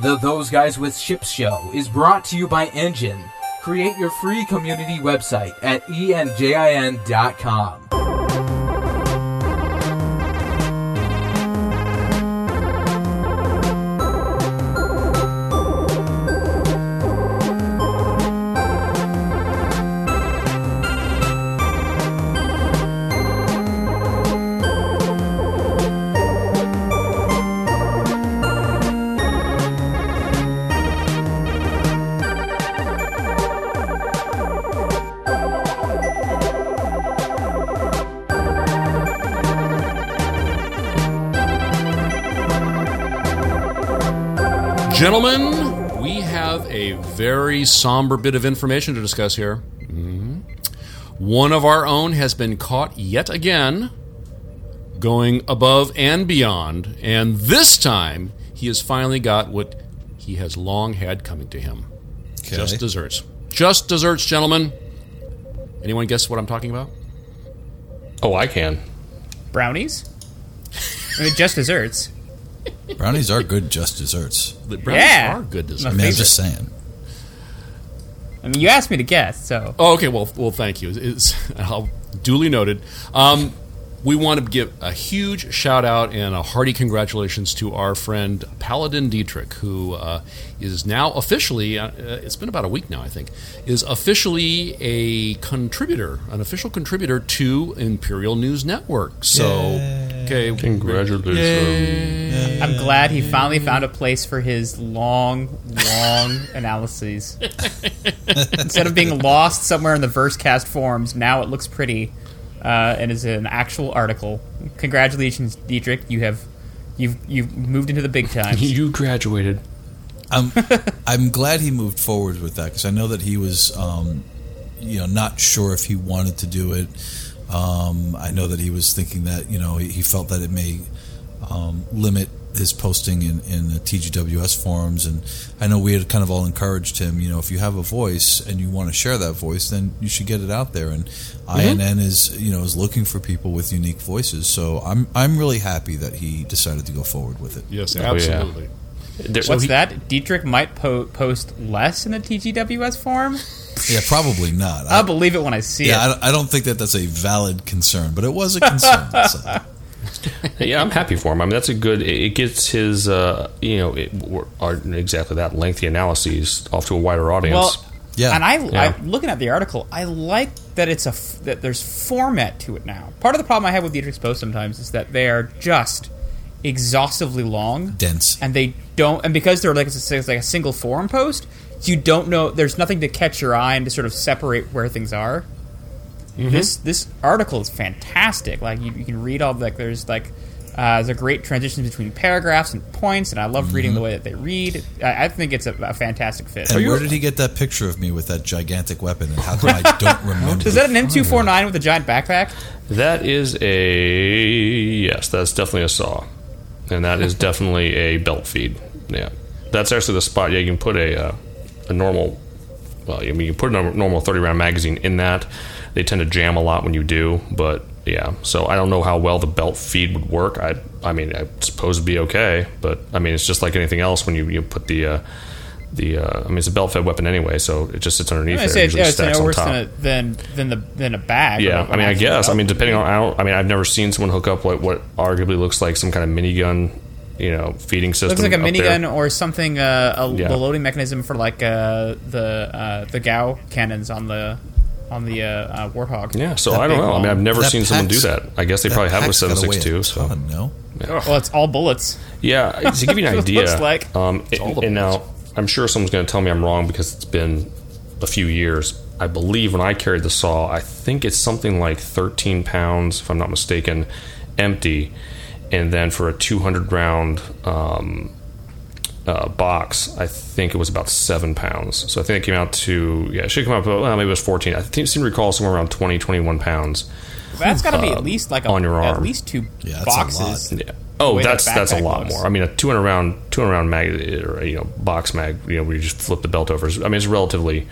The Those Guys with Ships show is brought to you by Enjin. Create your free community website at enjin.com. Gentlemen, we have a very somber bit of information to discuss here. Mhm. One of our own has been caught yet again going above and beyond, and this time he has finally got what he has long had coming to him. Just desserts. Just desserts, gentlemen. Anyone guess what I'm talking about? Oh, I can. Brownies? I mean, just desserts. Brownies are good, just desserts. The brownies Yeah. are good I desserts. mean, I'm just saying. I mean, you asked me to guess, so. Oh, okay. Well, well, thank you. It's, I'll, duly noted. Um, we want to give a huge shout out and a hearty congratulations to our friend Paladin Dietrich, who uh, is now officially, uh, it's been about a week now, I think, is officially a contributor, an official contributor to Imperial News Network. So, okay. Congratulations. I'm glad he finally found a place for his long, long analyses. Instead of being lost somewhere in the Versecast forums, now it looks pretty uh, and is an actual article. Congratulations, Dietrich. You have you've you've moved into the big time. You graduated. I'm I'm glad he moved forward with that because I know that he was, um, you know, not sure if he wanted to do it. Um, I know that he was thinking that you know he, he felt that it may um, limit his posting in in the TGWS forums, and I know we had kind of all encouraged him. You know, if you have a voice and you want to share that voice, then you should get it out there. And INN is you know is looking for people with unique voices. So I'm I'm really happy that he decided to go forward with it. Yes, yeah. absolutely. There- What's he- that? Dietrich might po- post less in the TGWS forum. Yeah, probably not. I- I'll believe it when I see Yeah, it. don't, I don't think that that's a valid concern, but it was a concern. so. Yeah, I'm happy for him. I mean, that's a good. It it gets his, uh, you know, it, or- aren't exactly that lengthy analyses off to a wider audience. Well, Yeah. and I, Yeah. I looking at the article, I like that it's a that there's format to it now. Part of the problem I have with Dietrich's posts sometimes is that they are just exhaustively long, Dense. and they don't. And because they're like it's, a, it's like a single forum post, you don't know. There's nothing to catch your eye and to sort of separate where things are. This this article is fantastic. Like you, you can read all like there's like. Uh, there's a great transition between paragraphs and points, and I love reading the way that they read. I, I think it's a, a fantastic fit. And where did he get that picture of me with that gigantic weapon? And how come I don't remember? Is that an M249 with a giant backpack? that is a yes. That's definitely a saw, and that is definitely a belt feed. Yeah, that's actually the spot. Yeah, you can put a uh, a normal. Well, I mean, you put a normal thirty round magazine in that. They tend to jam a lot when you do, but yeah. So I don't know how well the belt feed would work. I I mean, I suppose it'd be okay, but I mean, it's just like anything else when you you put the. Uh, the uh, I mean, it's a belt fed weapon anyway, so it just sits underneath I there. say Usually yeah, it's no worse than a, than than the than a bag. Yeah, I mean, I guess. I mean, depending on, I don't. I mean, I've never seen someone hook up like what arguably looks like some kind of minigun, you know, feeding system. looks like a up there. minigun or something. Uh, a, Yeah. the loading mechanism for like uh, the uh, the GAU cannons on the on the uh, uh, Warthog. Yeah, so That I don't big know. I mean, I've never That seen someone do that. I guess they probably have with Pack's gotta seven weigh six a two. So ton, no? Well, it's all bullets. yeah, to give you an That's it idea, looks like. um, it- all the and now I'm sure someone's going to tell me I'm wrong because it's been a few years. I believe when I carried the saw, I think it's something like 13 pounds, if I'm not mistaken, empty, and then for a 200 round um, uh, box, I think it was about seven pounds. So I think it came out to yeah, it should come out. Well, maybe it was 14. I think, seem to recall somewhere around 20, 21 pounds. That's got to be at least like a, on your arm. at least two Yeah, boxes. Yeah. Oh, that's that's a lot looks. more. I mean, a 200 round 200 round mag or you know box mag. You know, where you just flip the belt over. I mean, it's relatively.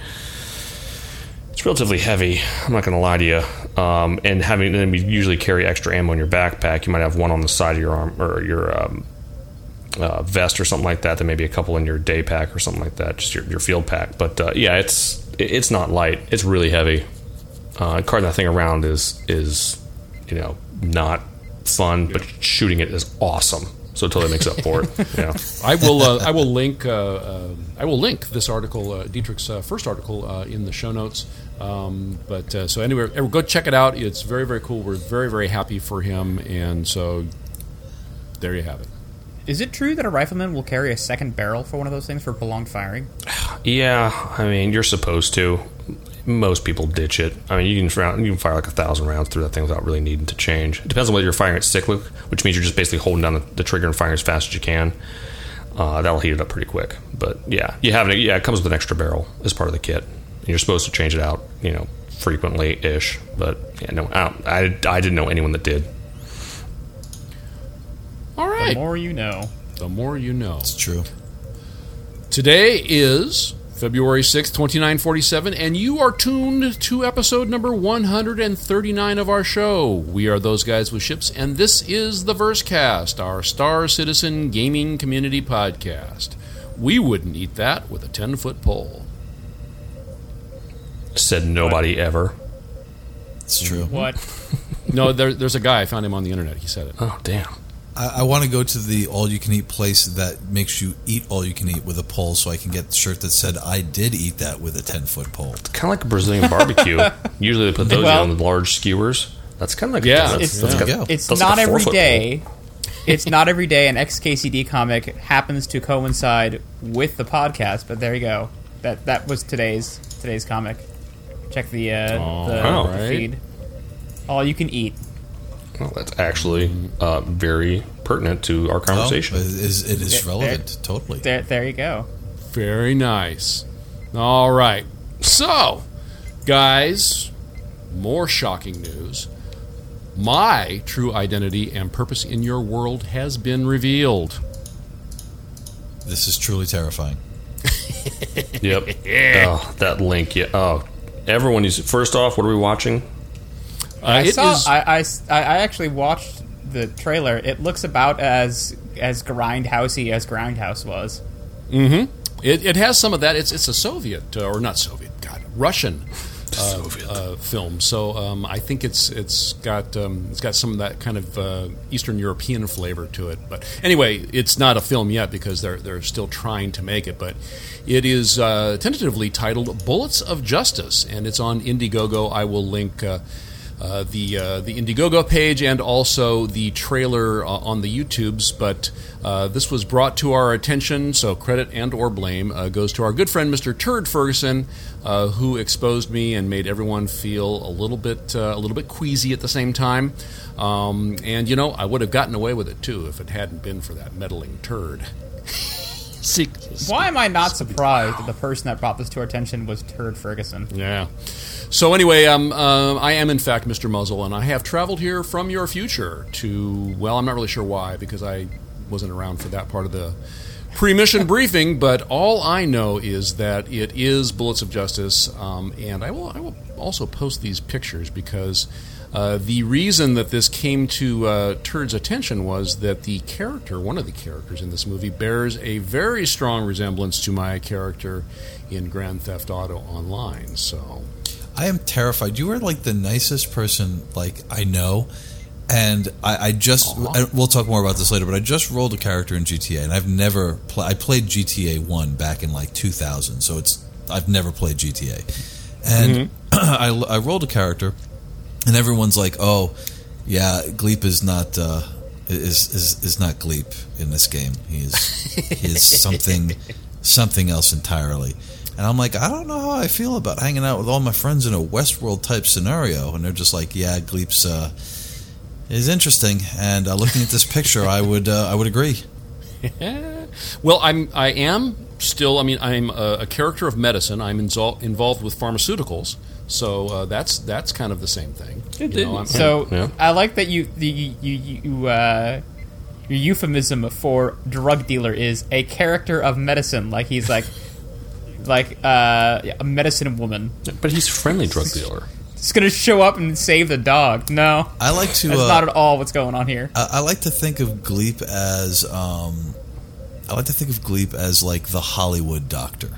Relatively heavy. I'm not going to lie to you. Um, and having then we usually carry extra ammo in your backpack. You might have one on the side of your arm or your um, uh, vest or something like that. Then maybe a couple in your day pack or something like that, just your, your field pack. But uh, yeah, it's it's not light. It's really heavy. Uh, carting that thing around is is you know not fun, but shooting it is awesome. So it totally makes up for it. Yeah. I will. Uh, I will link. Uh, uh, I will link this article, uh, Dietrich's uh, first article, uh, in the show notes. Um, but uh, so anyway, uh, go check it out. It's very very cool. We're very very happy for him, and so there you have it. Is it true that a rifleman will carry a second barrel for one of those things for prolonged firing? Yeah, I mean you're supposed to. Most people ditch it. I mean, you can fire, you can fire like a thousand rounds through that thing without really needing to change. It depends on whether you're firing it cyclic, which means you're just basically holding down the, the trigger and firing as fast as you can. Uh, that'll heat it up pretty quick. But yeah, you have it. Yeah, it comes with an extra barrel as part of the kit. And you're supposed to change it out, you know, frequently ish. But yeah, no, I, don't, I, I didn't know anyone that did. All The more you know. The more you know. It's true. Today is February 6th, 2947, and you are tuned to episode number 139 of our show. We are those guys with ships, and this is the Versecast, our Star Citizen gaming community podcast. We wouldn't eat that with a 10 foot pole. Said nobody ever. It's true. What? No, there, there's a guy, I found him on the internet. He said it. Oh damn. I, I want to go to the all you can eat place that makes you eat all you can eat with a pole, so I can get the shirt that said I did eat that with a ten foot pole. Kind of like a Brazilian barbecue. Usually they put those Well- on the large skewers. That's kind of like Yeah, That's, it's- that's There you got- go. It's that's like not a every four-foot day. it's not every day an XKCD comic happens to coincide with the podcast, but there you go. That that was today's today's comic. Check the uh, All the, right. the feed. All you can eat. Well, that's actually uh, very pertinent to our Oh, conversation. it is, it is Yeah, relevant, totally. There there you go. Very nice. All right. So, guys, more shocking news. My true identity and purpose in your world has been revealed. This is truly terrifying. Yep. Oh, that link. Yeah. Oh, everyone needs. First off, what are we watching? Uh, I saw. is- I, I s- I- I actually watched the trailer. It looks about as as grindhousey as Grindhouse was. It, it has some of that. It's it's a Soviet uh, or not Soviet, God, Russian uh, uh, film. So um, I think it's it's got um, it's got some of that kind of uh, Eastern European flavor to it. But anyway, it's not a film yet because they're they're still trying to make it. But it is uh, tentatively titled "Bullets of Justice" and it's on Indiegogo. I will link. Uh, the uh, the Indiegogo page and also the trailer uh, on the YouTubes. But uh, this was brought to our attention, so credit and or blame uh, goes to our good friend Mr. Turd Ferguson, who exposed me and made everyone feel a little bit a little bit queasy at the same time. Um, and you know, I would have gotten away with it too if it hadn't been for that meddling turd. Why am I not surprised that the person that brought this to our attention was Turd Ferguson? Yeah. So anyway, um, uh, I am in fact Mr. Muzzle, and I have traveled here from your future to well, I'm not really sure why because I wasn't around for that part of the pre-mission briefing. But all I know is that it is Bullets of Justice, um, and I will I will also post these pictures because. Uh, the reason that this came to uh, Turd's attention was that the character, one of the characters in this movie, bears a very strong resemblance to my character in Grand Theft Auto Online. So, I am terrified. You are like the nicest person like I know, and I, I just I, we'll talk more about this later. But I just rolled a character in GTA, and I've never pla I played GTA one back in like 2000, so it's I've never played GTA, and I, I rolled a character, and everyone's like, "Oh, yeah, Gleep is not." Uh, is, is is not Gleep in this game. He is he is something something else entirely. And I'm like, I don't know how I feel about hanging out with all my friends in a Westworld type scenario. And they're just like, yeah, Gleep's uh, is interesting. And uh, looking at this picture, I would uh, I would agree. well, I'm I am still. I mean, I'm a, a character of medicine. I'm insol- involved with pharmaceuticals, so uh, that's that's kind of the same thing. You know, So Yeah. I like that you the you you, you uh, your euphemism for drug dealer is a character of medicine. Like he's like like uh, a medicine woman. But he's a friendly drug dealer. He's gonna show up and save the dog. No, I like to that's uh, not at all what's going on here. I, I like to think of Gleep as um, I like to think of Gleep as like the Hollywood doctor,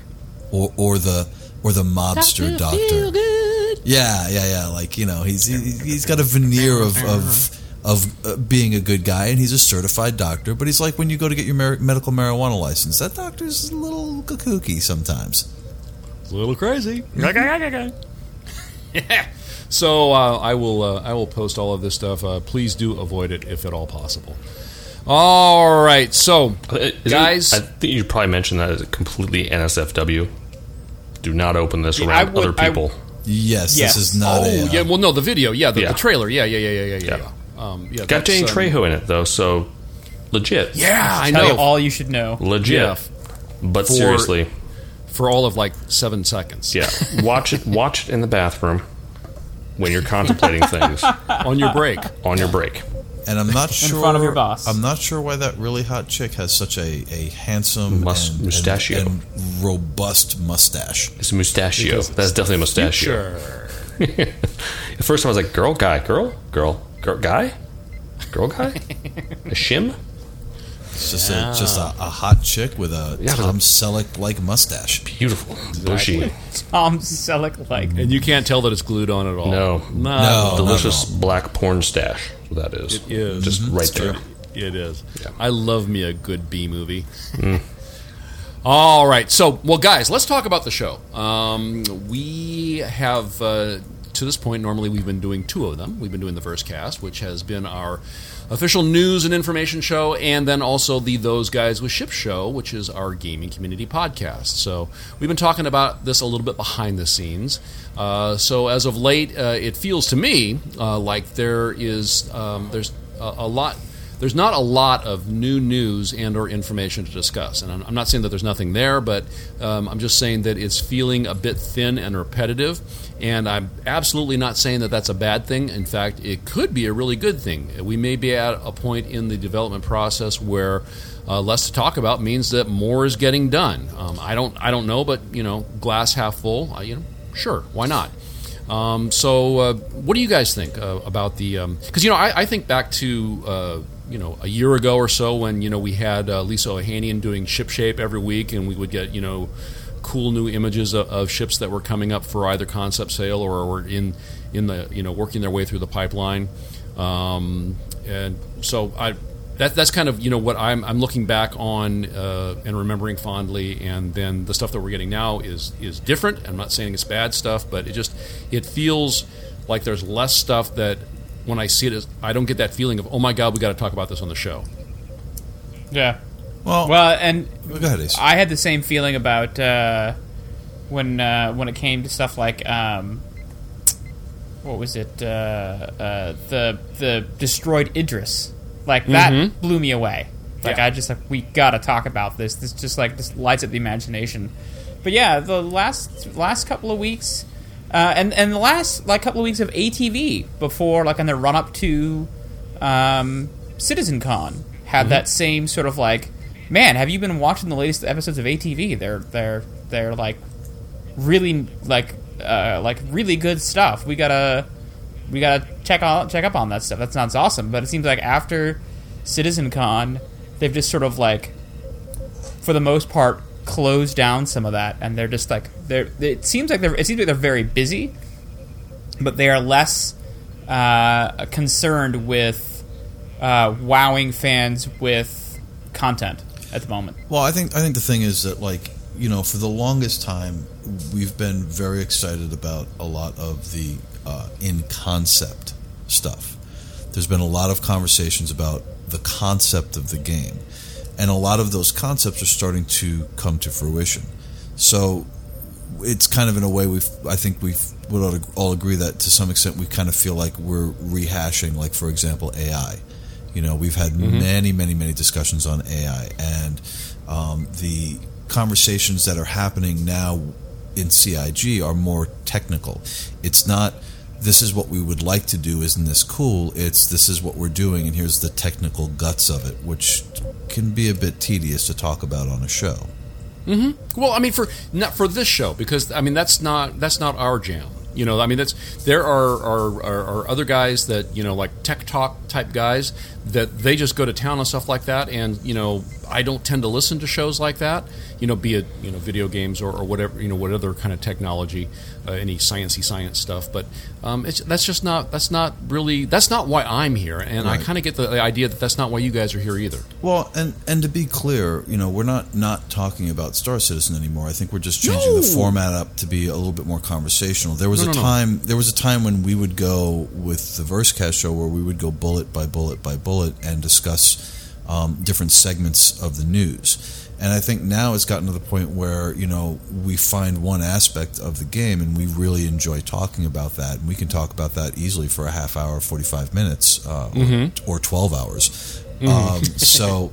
or or the or the mobster doctor. Yeah, yeah, yeah. Like you know, he's he, he's got a veneer of of of uh, being a good guy, and he's a certified doctor. But he's like when you go to get your mar- medical marijuana license, that doctor's a little kooky sometimes. It's a little crazy. yeah. so uh, I will uh, I will post all of this stuff. Uh, please do avoid it if at all possible. All right, so Uh, Is it- guys, I think you probably mentioned that it's completely NSFW. Do not open this around I would- other I- people. Yes, Yes. this is not oh a. yeah, well no, the video, yeah, the, Yeah. the trailer, yeah, yeah, yeah, yeah, yeah, yeah. Yeah. yeah. Um, yeah Got that's, Jane um, Trejo in it though, so legit. Yeah, I Tell you know. all you should know. legit. Yeah, But For- seriously, for all of like seven seconds. yeah, watch it. Watch it in the bathroom when you're contemplating things on your break. on your break. And I'm not sure. in front of your boss. I'm not sure why that really hot chick has such a, a handsome Mus- and, mustachio. and, and robust mustache. It's a mustachio. That's definitely a mustachio. Sure. The first time I was like, girl, guy, girl, girl, girl, guy, girl, guy, a shim. It's just a just a, a hot chick with a Yeah, Tom Selleck like mustache. Beautiful, bushy. Tom Selleck like And you can't tell that it's glued on at all. No. no, No. Delicious black porn stash. That's what that is. It is. Just right there. It is. Yeah. I love me a good B movie. All right. So, well, guys, let's talk about the show. Um, we have, uh, to this point, normally we've been doing two of them. We've been doing the Versecast, which has been our official news and information show, and then also the Those Guys with Ship show, which is our gaming community podcast. So, we've been talking about this a little bit behind the scenes. Uh, so, as of late, uh, it feels to me uh, like there is um, there's a, a lot there's not a lot of new news and or information to discuss. And i'm, not saying that there's nothing there but um, i'm just saying that it's feeling a bit thin and repetitive. And i'm absolutely not saying that that's a bad thing. In fact it could be a really good thing. We may be at a point in the development process where uh, less to talk about means that more is getting done. Um, i don't i don't know but you know glass half full uh, you know sure why not? Um, so, uh, what do you guys think uh, about the? Because you know, I, I think back to uh, you know a year ago or so when you know we had uh, Lisa Ohanian doing ship shape every week, and we would get you know cool new images of, of ships that were coming up for either concept sale or were in in the you know working their way through the pipeline. Um, and so I. That, that's kind of you know what I'm, I'm looking back on uh, and remembering fondly, and then the stuff that we're getting now is is different. I'm not saying it's bad stuff, but it just it feels like there's less stuff that when I see it, I don't get that feeling of oh my god, we got to talk about this on the show. yeah. Well, Well, and go ahead, I had the same feeling about uh, when uh, when it came to stuff like um, what was it? Uh, uh, the the destroyed Idris. Like that blew me away. Like Yeah. I just like we got to talk about this. This just like this lights up the imagination. But yeah, the last last couple of weeks, uh, and and the last like couple of weeks of ATV before like on the run up to um, Citizen Con had that same sort of like, man, have you been watching the latest episodes of ATV? They're they're they're like really like uh, like really good stuff. We gotta we gotta check on check up on that stuff. That sounds awesome. But it seems like after Citizen Con, they've just sort of like, for the most part, closed down some of that, and they're just like they're. It seems like they're. It seems like they're very busy, but they are less uh, concerned with uh, wowing fans with content at the moment. Well, I think I think the thing is that like you know for the longest time we've been very excited about a lot of the uh, in concept stuff. There's been a lot of conversations about the concept of the game, and a lot of those concepts are starting to come to fruition. So it's kind of in a way we've I think we would all agree that to some extent we kind of feel like we're rehashing like for example AI. You know, we've had many, many, many discussions on AI, and um, the conversations that are happening now in CIG are more technical. It's not this is what we would like to do, isn't this cool? It's this is what we're doing, and here's the technical guts of it, which can be a bit tedious to talk about on a show. Mm-hmm. Well, I mean, for not for this show because I mean that's not that's not our jam. You know, I mean that's there are are, are, are other guys that you know like tech talk type guys that they just go to town on stuff like that, and you know I don't tend to listen to shows like that. You know, be it you know video games or, or whatever you know what other kind of technology, uh, any sciencey science stuff. But um, it's, that's just not that's not really that's not why I'm here, and I kind of get the idea that that's not why you guys are here either. Well, and and to be clear, you know, we're not not talking about Star Citizen anymore. I think we're just changing the format up to be a little bit more conversational. There was No, a no, no. time there was a time when we would go with the Versecast show where we would go bullet by bullet by bullet and discuss um, different segments of the news. And I think now it's gotten to the point where you know we find one aspect of the game and we really enjoy talking about that, and we can talk about that easily for a half hour, forty five minutes, uh, or, or twelve hours. Um, so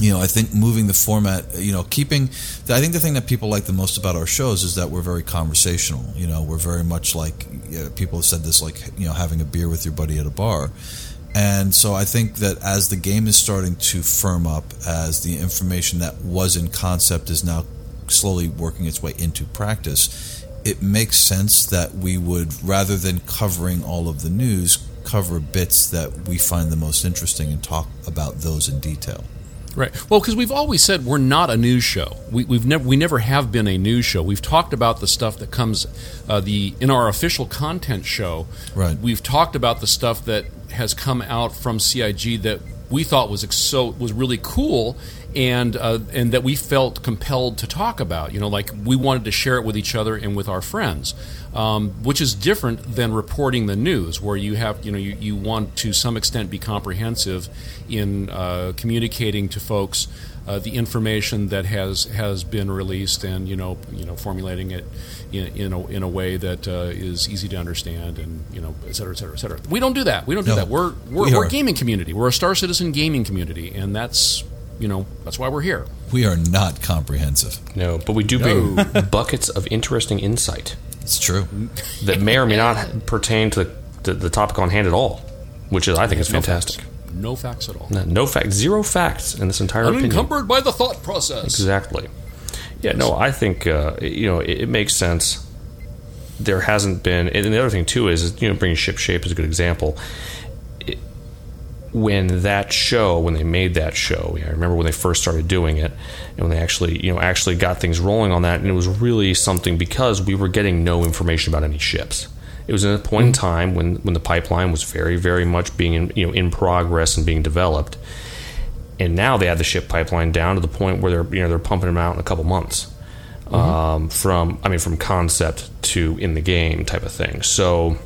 you know, I think moving the format, you know, keeping. I think the thing that people like the most about our shows is that we're very conversational. You know, we're very much like you know, people have said this, like you know, having a beer with your buddy at a bar. And so I think that as the game is starting to firm up, as the information that was in concept is now slowly working its way into practice, it makes sense that we would, rather than covering all of the news, cover bits that we find the most interesting and talk about those in detail. Right. Well, because we've always said we're not a news show. We, we've never we never have been a news show. We've talked about the stuff that comes uh, the in our official content show. Right. We've talked about the stuff that has come out from CIG that we thought was ex- so was really cool and uh, and that we felt compelled to talk about. You know, like we wanted to share it with each other and with our friends, um, which is different than reporting the news, where you have you know you, you want to some extent be comprehensive in uh, communicating to folks. Uh, the information that has has been released, and you know, you know, formulating it in, in a in a way that uh, is easy to understand, and you know, et cetera, et cetera, et cetera. We don't do that. We don't do No. that. We're we're, We we're a gaming community. We're a Star Citizen gaming community, and that's you know that's why we're here. We are not comprehensive. No, but we do bring buckets of interesting insight It's true. that may or may not pertain to the, the, the topic on hand at all, which is I think is No fantastic. facts. No facts at all. No, no facts, zero facts in this entire opinion. Unencumbered by the thought process. Exactly. Yeah, no, I think uh, you know it, it makes sense. There hasn't been, and the other thing too is, is you know bringing ship shape is a good example. When that show, when they made that show, I remember when they first started doing it, and when they actually, you know, actually got things rolling on that, and it was really something because we were getting no information about any ships. It was at a point in time when, when the pipeline was very, very much being in, you know in progress and being developed and now they have the ship pipeline down to the point where they're you know they're pumping them out in a couple months um, from I mean from concept to in the game type of thing. So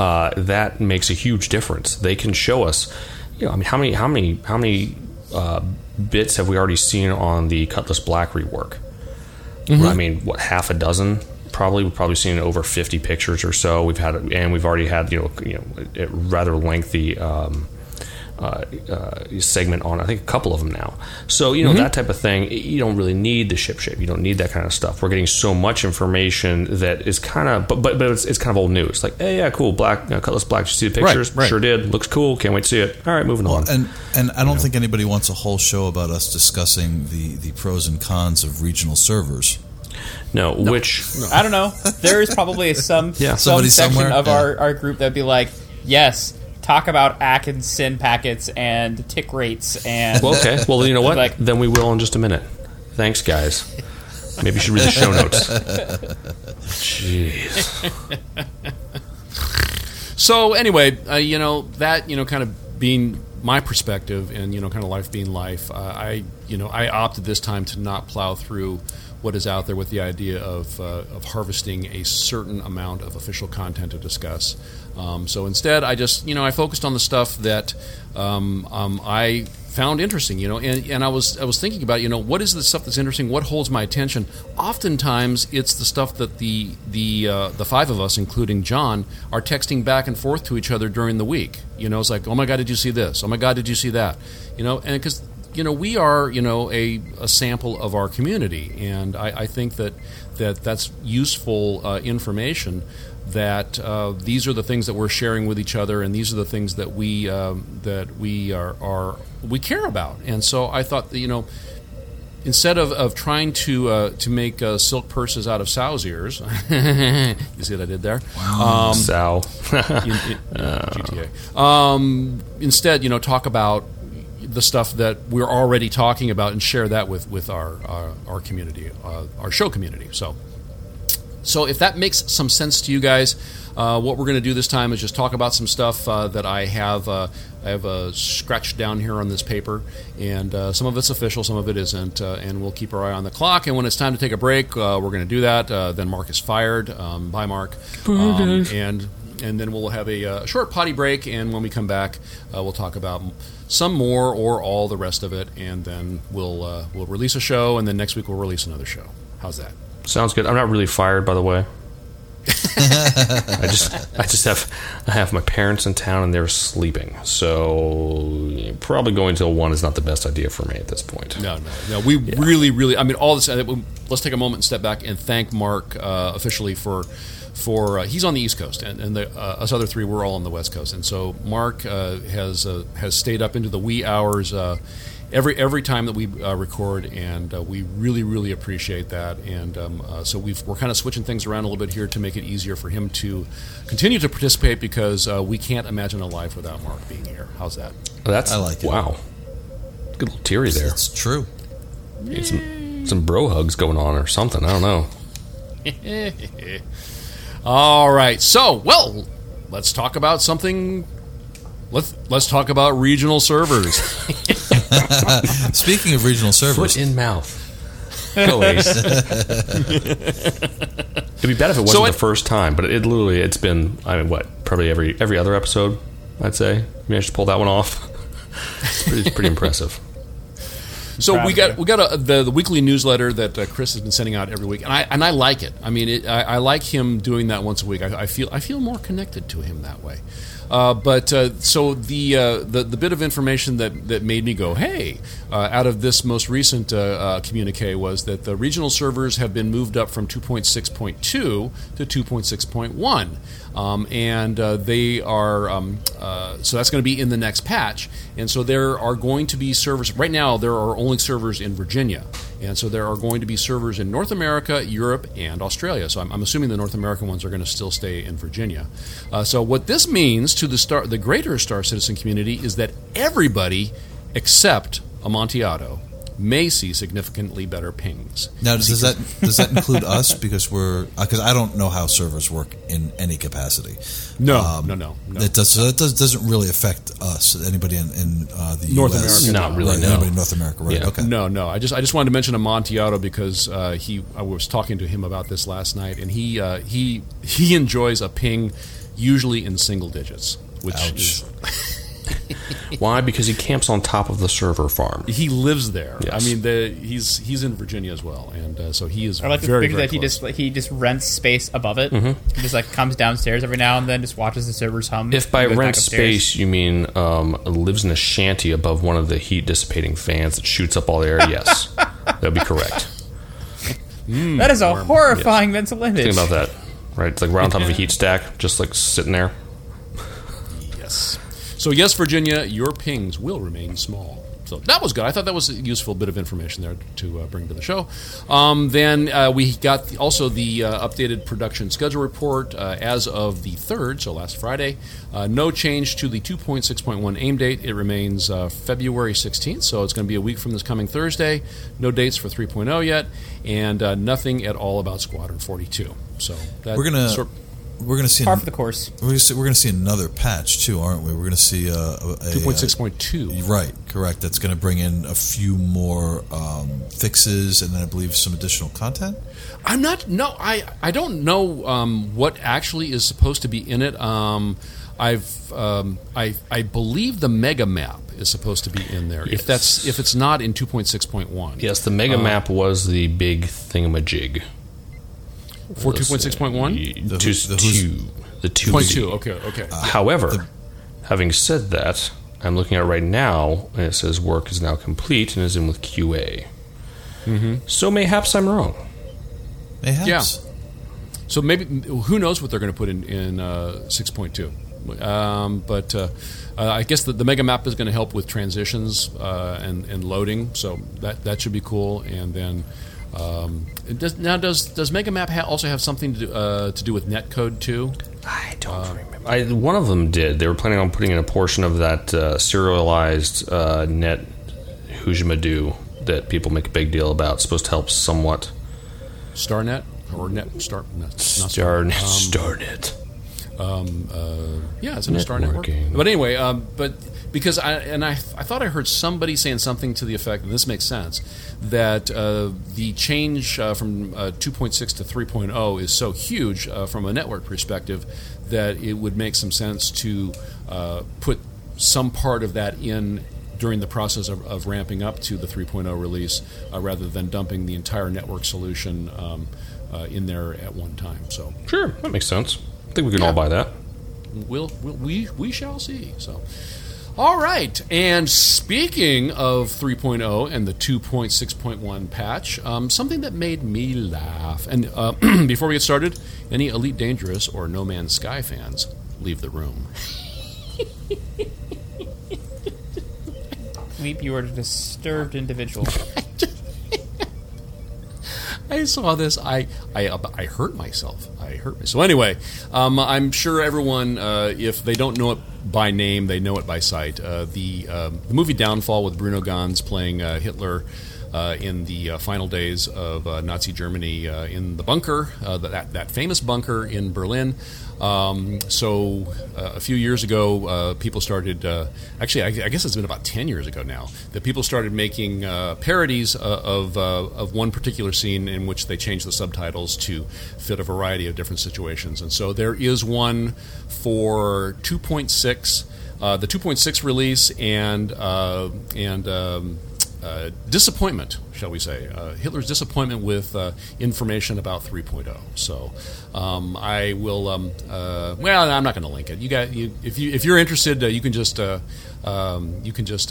uh, that makes a huge difference. They can show us, you know, I mean how many how many how many uh, bits have we already seen on the Cutlass Black rework? I mean, what half a dozen? Probably we've probably seen over fifty pictures or so. We've had, and we've already had you know, you know, rather lengthy um, uh, uh, segment on. I think a couple of them now. So you know that type of thing. You don't really need the ship shape. You don't need that kind of stuff. We're getting so much information that is kind of, but but, but it's, it's kind of old news. Like, hey, yeah, cool, black uh, Cutlass Black. Did you see the pictures? right. Sure did. Looks cool. Can't wait to see it. All right, moving on. And and I don't think anybody wants a whole show about us discussing the, the pros and cons of regional servers. no, which I don't know. There is probably some Yeah. some Somebody section somewhere, of yeah. our, our group that'd be like, yes, talk about ACK and SYN packets and tick rates and Well, okay. Well, you know what? Like- then we will in just a minute. Thanks, guys. Maybe you should read the show notes. Jeez. So anyway, uh, you know that you know kind of being my perspective and you know kind of life being life. Uh, I you know I opted this time to not plow through what is out there with the idea of uh, of harvesting a certain amount of official content to discuss. Um, so instead, I just you know I focused on the stuff that um, um, I found interesting, you know, and, and I was I was thinking about, you know, what is the stuff that's interesting? What holds my attention? Oftentimes, it's the stuff that the the uh, the five of us, including John, are texting back and forth to each other during the week. You know, it's like, oh my god, did you see this? Oh my god, did you see that? You know, and because you know we are you know a, a sample of our community, and I, I think that that that's useful uh, information that uh, these are the things that we're sharing with each other, and these are the things that we um, that we are, are we care about. And so I thought that you know instead of, of trying to uh, to make uh, silk purses out of sow's ears, you see what I did there? Um, Sow. in, in, GTA. Um, instead, you know, talk about the stuff that we're already talking about and share that with with our our, our community, uh, our show community. So, so if that makes some sense to you guys, uh, what we're going to do this time is just talk about some stuff uh, that I have uh, I have uh, scratched down here on this paper, and uh, some of it's official, some of it isn't, uh, and we'll keep our eye on the clock. And when it's time to take a break, uh, we're going to do that. Uh, then Mark is fired. Um, bye, Mark. Um, and and then we'll have a uh, short potty break, and when we come back, uh, we'll talk about some more or all the rest of it, and then we'll uh, we'll release a show, and then next week we'll release another show. How's that? Sounds good. I'm not really fired, by the way. I just, I just have, I have my parents in town and they're sleeping. So probably going till one is not the best idea for me at this point. No, no, no. We really, really. I mean, all this. uh, Let's take a moment and step back and thank Mark uh, officially for. For uh, he's on the East Coast, and, and the, uh, us other three we're all on the West Coast, and so Mark uh, has uh, has stayed up into the wee hours uh, every every time that we uh, record, and uh, we really really appreciate that. And um, uh, so we've, we're kind of switching things around a little bit here to make it easier for him to continue to participate because uh, we can't imagine a life without Mark being here. How's that? That's I like it. Wow, good little teary there. It's true. Need some, some bro hugs going on or something. I don't know. All right. So, well, let's talk about something. Let's let's talk about regional servers. Speaking of regional servers, Foot in mouth. Go Ace. It'd be bad if it wasn't So it- the first time, but it literally it's been I mean what probably every every other episode I'd say managed to pull that one off. it's pretty, it's pretty impressive. So we got we got a, the the weekly newsletter that uh, Chris has been sending out every week, and I and I like it. I mean, it, I, I like him doing that once a week. I, I feel I feel more connected to him that way. Uh, but uh, so the, uh, the the bit of information that, that made me go, hey, uh, out of this most recent uh, uh, communique was that the regional servers have been moved up from 2.6.2 to 2.6.1. Um, and they are um, so that's going to be in the next patch. And so there are going to be servers. Right now, there are only servers in Virginia, and so there are going to be servers in North America, Europe, and Australia. So I'm, I'm assuming the North American ones are going to still stay in Virginia. Uh, so what this means to the star, the greater Star Citizen community is that everybody except Amontillado may see significantly better pings. now does that does that include us? Because we're because I don't know how servers work in any capacity. No, Um, no, no, no. That does so that does, doesn't really affect us. Anybody in, in uh, the North US. America, Not really, Right, no. Anybody in North America, right? Yeah. Okay. No, no. I just I just wanted to mention Amontillado because uh, he I was talking to him about this last night, and he uh, he he enjoys a ping usually in single digits, which Ouch. is Why? Because he camps on top of the server farm. he lives there. Yes. I mean, the, he's he's in Virginia as well, and uh, so he is I like to very think very that he just like, he just rents space above it. He just like comes downstairs every now and then, just watches the servers hum. If by and goes back rent space you mean um, lives in a shanty above one of the heat dissipating fans that shoots up all the air, yes, that would be correct. that is a horrifying mental image. Think about that, right? It's like right on top of a heat stack, just like sitting there. Yes. So yes, Virginia, your pings will remain small. So that was good. I thought that was a useful bit of information there to uh, bring to the show. Um, then uh, we got the, also the uh, updated production schedule report uh, as of the third, so last Friday. Uh, no change to the 2.6.1 aim date. It remains uh, February 16th, so it's going to be a week from this coming Thursday. No dates for 3.0 yet, and uh, nothing at all about Squadron 42. So that We're gonna sort- we're gonna see Par for the course. we're gonna see, we're gonna see another patch too, aren't we? We're gonna see uh, a, a, 2.6.2. Right, correct. That's going to bring in a few more um, fixes, and then I believe some additional content. I'm not. No, I. I don't know um, what actually is supposed to be in it. Um, I've. Um, I. I believe the mega map is supposed to be in there. If that's. If it's not in 2.6.1. Yes, the mega map was the big thingamajig. For 2.6.1. The Two, the who's- two, the two. Point two. Okay. Okay. However, having said that, I'm looking at it right now, and it says work is now complete and is in with QA. Mm-hmm. So mayhaps I'm wrong. Mayhaps. Yeah. so maybe who knows what they're going to put in in uh, 6.2. Um, but uh, uh, I guess the, the mega map is going to help with transitions uh, and, and loading, so that that should be cool. And then um, it does, now does does mega map ha- also have something to do, uh, to do with netcode too? I don't remember. I, one of them did. They were planning on putting in a portion of that uh, serialized uh, net Hujimadu that people make a big deal about. It's supposed to help somewhat. StarNet or net star net, not Starnet. StarNet. Starnet. Yeah, it's in a Star Network. But anyway, um, but because I and I, I thought I heard somebody saying something to the effect, and this makes sense, that uh, the change uh, from uh, 2.6 to 3.0 is so huge uh, from a network perspective that it would make some sense to uh, put some part of that in during the process of, of ramping up to the 3.0 release, uh, rather than dumping the entire network solution um, uh, in there at one time. So Sure, that makes sense. I think we can all buy that. we'll, we'll we we shall see. So, all right. And speaking of 3.0 and the 2.6.1 patch, um, something that made me laugh. And uh, before we get started, any Elite Dangerous or No Man's Sky fans, leave the room. Leap, you are a disturbed individual. I saw this. I I, I hurt myself. I hurt myself. So anyway, um, I'm sure everyone, uh, if they don't know it by name, they know it by sight. Uh, the um the movie Downfall with Bruno Ganz playing uh, Hitler. Uh, in the uh, final days of uh, Nazi Germany, in the bunker, that that famous bunker in Berlin. Um, so uh, a few years ago, uh, people started. Uh, actually, I, I guess it's been about ten years ago now that people started making uh, parodies uh, of uh, of one particular scene in which they changed the subtitles to fit a variety of different situations. And so there is one for 2.6, uh, the 2.6 release, and and. Um, uh, disappointment, shall we say, uh, Hitler's disappointment with uh, information about 3.0. So um, I will. Um, uh, well, I'm not going to link it. You got you if you if you're interested, uh, you can just um, you can just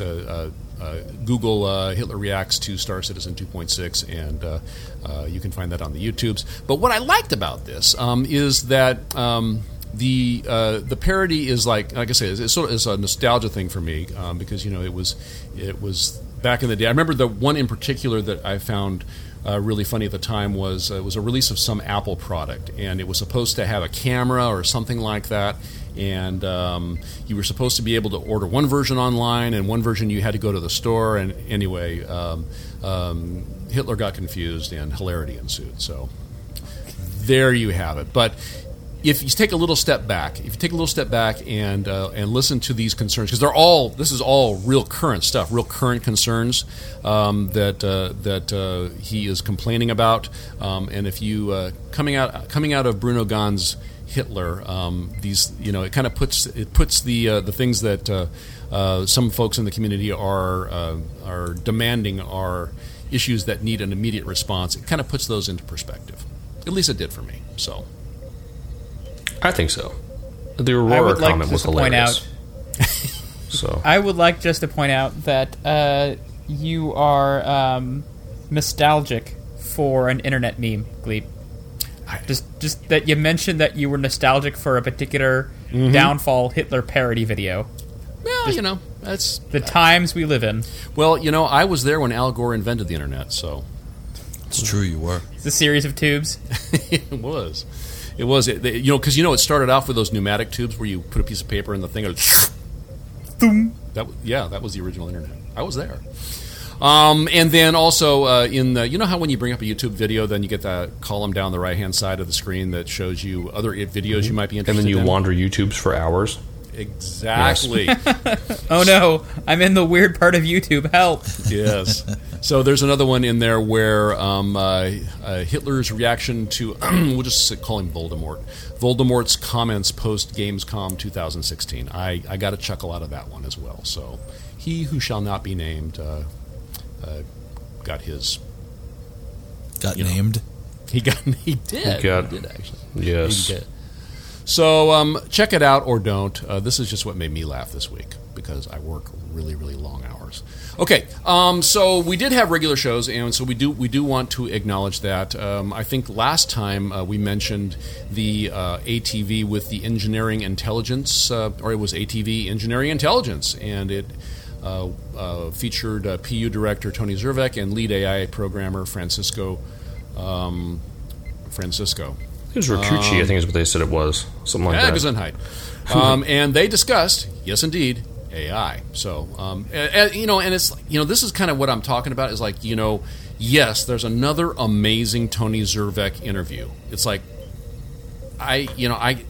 Google Hitler reacts to Star Citizen 2.6, and you can find that on the YouTubes. But what I liked about this um, is that. Um, the uh, the parody is like like I say it's, it's sort of it's a nostalgia thing for me um, because you know it was it was back in the day. I remember the one in particular that I found uh, really funny at the time was uh, it was a release of some Apple product and it was supposed to have a camera or something like that. And um, you were supposed to be able to order one version online, and one version you had to go to the store. And anyway, um, um, Hitler got confused, and hilarity ensued. So there you have it. But if you take a little step back, if you take a little step back and uh, and listen to these concerns, because they're all this is all real current stuff, real current concerns um, that uh, that uh, he is complaining about. Um, and if you uh, coming out coming out of Bruno Ganz Hitler, um, these you know it kind of puts it puts the uh, the things that uh, some folks in the community are are demanding are issues that need an immediate response. It kind of puts those into perspective. At least it did for me. So. I think so. The I Aurora would like comment was just to point hilarious. so I would like just to point out that uh, you are um, nostalgic for an internet meme, Gleep. Just, just that you mentioned that you were nostalgic for a particular Mm-hmm. downfall Hitler parody video. Well, you know, that's The times we live in. well, you know, I was there when Al Gore invented the internet, so It's true, you were. The series of tubes. it was, it was, it, you know, because you know, it started off with those pneumatic tubes where you put a piece of paper in the thing, and that yeah, that was the original internet. I was there. Um, and then also uh, in the, you know how when you bring up a YouTube video, then you get that column down the right hand side of the screen that shows you other videos you might be interested. in? and then you in. wander YouTubes for hours. Exactly. Oh no, I'm in the weird part of YouTube. Help! yes. So there's another one in there where um, uh, uh, Hitler's reaction to, we'll just call him Voldemort, Voldemort's comments post Gamescom 2016. I, I got a chuckle out of that one as well. So he who shall not be named uh, uh, got his. Got You know. named. He got. He did. He got- did actually. Yes. So um, check it out or don't. Uh, this is just what made me laugh this week because I work really, really long hours. Okay, um, so we did have regular shows, and so we do we do want to acknowledge that. Um, I think last time uh, we mentioned the uh, ATV with the engineering intelligence, uh, or it was ATV engineering intelligence, and it. Uh, uh, featured uh, PU director Tony Zurovec and lead AI programmer Francisco um, Francisco. It was Roccucci, I think is what they said it was. Something like Yeah, that. Gesundheit. Um, and they discussed, yes, indeed, AI. So, um, a- a- you know, and it's you know, this is kind of what I'm talking about. Is like, you know, yes, there's another amazing Tony Zurovec interview. It's like, I, you know, I.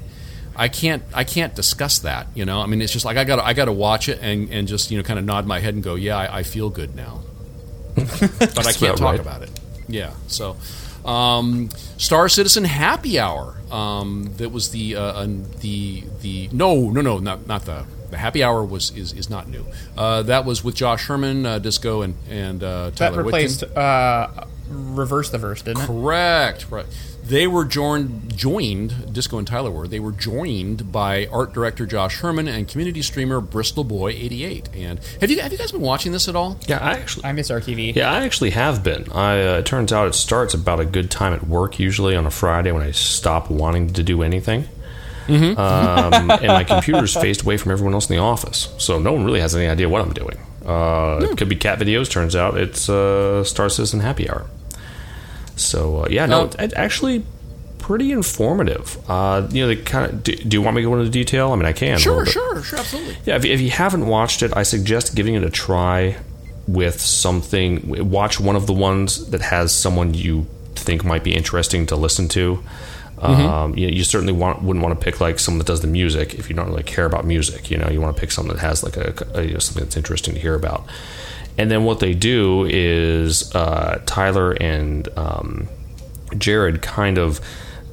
I can't. I can't discuss that. You know. I mean, it's just like I got. I got to watch it and, and just you know kind of nod my head and go, yeah, I, I feel good now. but I can't talk right. about it. Yeah. So, um, Star Citizen Happy Hour. Um, that was the uh, the the no no no not not the the Happy Hour was is, is not new. Uh, that was with Josh Herman, uh, Disco, and and uh, That replaced uh, Reverse the Verse, didn't it? Correct. Right. They were joined, joined, Disco and Tyler were. They were joined by art director Josh Herman and community streamer Bristol Boy eighty eight. And have you have you guys been watching this at all? Yeah, I actually. I miss RTV. Yeah, I actually have been. I uh, it turns out it starts about a good time at work, usually on a Friday when I stop wanting to do anything. Um, and my computer's faced away from everyone else in the office, so no one really has any idea what I'm doing. Uh, It could be cat videos. Turns out it's uh, Star Citizen Happy Hour. So uh, yeah, no, Oh. it's it's actually pretty informative. Uh, you know, they kind of. Do, do you want me to go into detail? I mean, I can. Sure, sure, sure, absolutely. Yeah, if, if you haven't watched it, I suggest giving it a try with something. Watch one of the ones that has someone you think might be interesting to listen to. Um, you, you certainly want, wouldn't want to pick like someone that does the music if you don't really care about music. You know, you want to pick something that has like a, a you know, something that's interesting to hear about. And then what they do is uh, Tyler and um, Jared kind of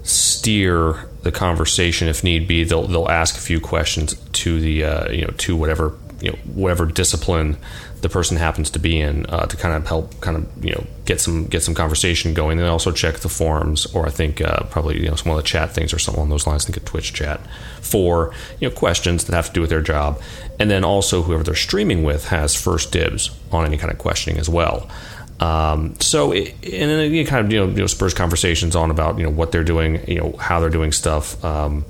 steer the conversation if need be. They'll they'll ask a few questions to the uh, you know to whatever you know whatever discipline the person happens to be in uh, to kind of help kind of you know get some get some conversation going. They also check the forums or I think uh, probably you know some of the chat things or something along those lines. I think a Twitch chat for you know questions that have to do with their job, and then also whoever they're streaming with has first dibs on any kind of questioning as well. Um, so, it, and then it kind of you know, you know spurs conversations on about you know what they're doing, you know how they're doing stuff. Um,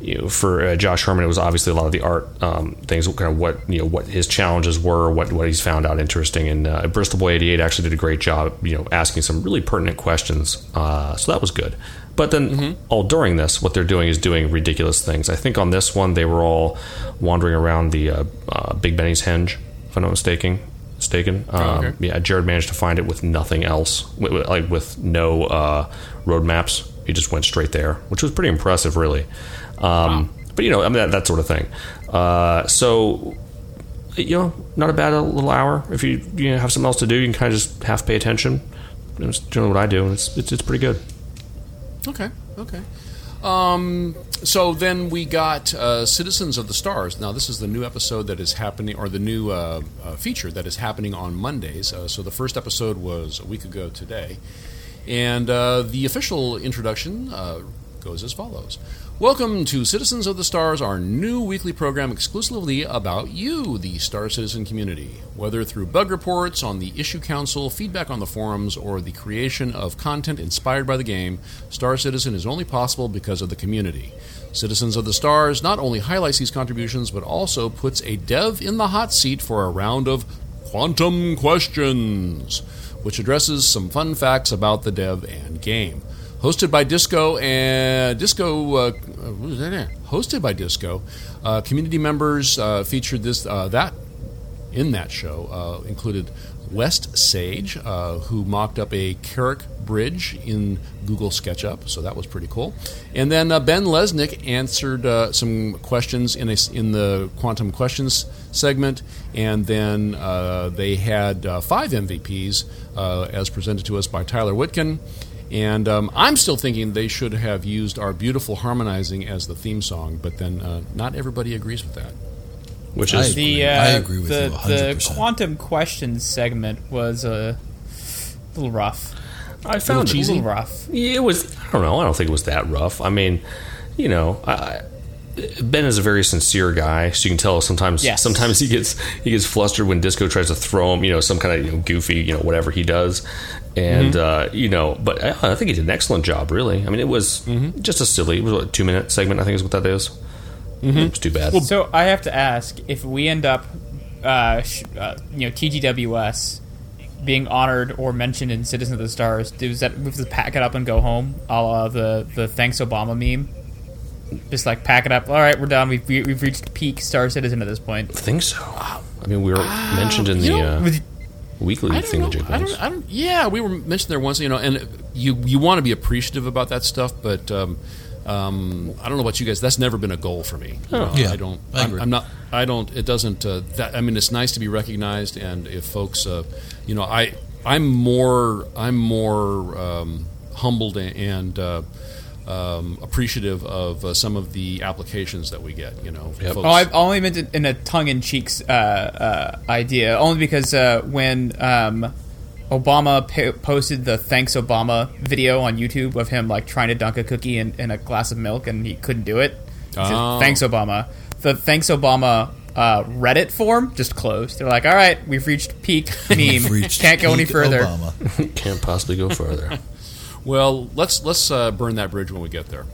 you know, for uh, Josh Herman, it was obviously a lot of the art um, things, kind of what you know what his challenges were, what what he's found out interesting. And uh, Bristol Boy eighty eight actually did a great job, you know, asking some really pertinent questions. Uh, so that was good. But then all during this, what they're doing is doing ridiculous things. I think on this one they were all wandering around the uh, uh, Big Benny's Henge, if I'm not mistaken. Mistaken. Um, okay. Yeah, Jared managed to find it with nothing else, like with no uh, road maps. He just went straight there, which was pretty impressive, really. Um, But you know, I mean that, that sort of thing. Uh, so you know, not a bad little hour. If you you know, have something else to do, you can kind of just half pay attention. That's generally what I do. and It's it's, it's pretty good. Okay, okay. Um, so then we got uh, Citizens of the Stars. Now, this is the new episode that is happening, or the new uh, uh, feature that is happening on Mondays. Uh, so the first episode was a week ago today. And uh, the official introduction uh, goes as follows Welcome to Citizens of the Stars, our new weekly program exclusively about you, the Star Citizen community. Whether through bug reports on the Issue Council, feedback on the forums, or the creation of content inspired by the game, Star Citizen is only possible because of the community. Citizens of the Stars not only highlights these contributions, but also puts a dev in the hot seat for a round of Quantum Questions, which addresses some fun facts about the dev and game. Hosted by Disco and Disco, uh, hosted by Disco, uh, community members uh, featured this uh, that in that show uh, included West Sage, uh, who mocked up a Carrack Bridge in Google SketchUp, so that was pretty cool. And then uh, Ben Lesnick answered uh, some questions in a, in the Quantum Questions segment, and then uh, they had five MVPs uh, as presented to us by Tyler Witkin. And um, I'm still thinking they should have used our beautiful harmonizing as the theme song, but then uh, not everybody agrees with that. Which I is agree. The uh, I agree with the, you the 100%. quantum questions segment was a little rough. I found it A it little rough. It was. I don't know. I don't think it was that rough. I mean, you know, I, Ben is a very sincere guy, so you can tell sometimes. Yes. Sometimes he gets he gets flustered when Disco tries to throw him, you know, some kind of you know, goofy, you know, whatever he does, and Mm-hmm. uh, you know. But I, I think he did an excellent job. Really, I mean, it was Mm-hmm. just a silly, it was what, a two minute segment. I think is what that is. Mm-hmm. It was too bad. So I have to ask if we end up, uh, sh- uh, you know, TGWS being honored or mentioned in Citizen of the Stars. Does that move to pack it up and go home? A la the the Thanks Obama meme. Just like pack it up. All right, we're done. We've we- we've reached peak Star Citizen at this point. I think so. I mean, we were mentioned in the know, uh, With- weekly I thing. don't that know. I don't, I don't. Yeah, we were mentioned there once. You know, and you you want to be appreciative about that stuff, but um, um, I don't know about you guys. That's never been a goal for me. You know, Yeah, I don't. I I'm. I'm not. I don't. It doesn't. Uh, that I mean, it's nice to be recognized, and if folks, uh, you know, I I'm more I'm more um, humbled and. Uh, um, appreciative of uh, some of the applications that we get, you know. Yep. folks- Oh, I only meant it in a tongue-in-cheek uh, uh, idea, only because uh, when um, Obama po- posted the "Thanks Obama" video on YouTube of him like trying to dunk a cookie in, in a glass of milk and he couldn't do it. He said, Oh. Thanks Obama. The Thanks Obama uh, Reddit form just closed. They're like, all right, we've reached peak meme. We've reached Can't go any further. Obama. Can't possibly go further. Well, let's let's uh, burn that bridge when we get there.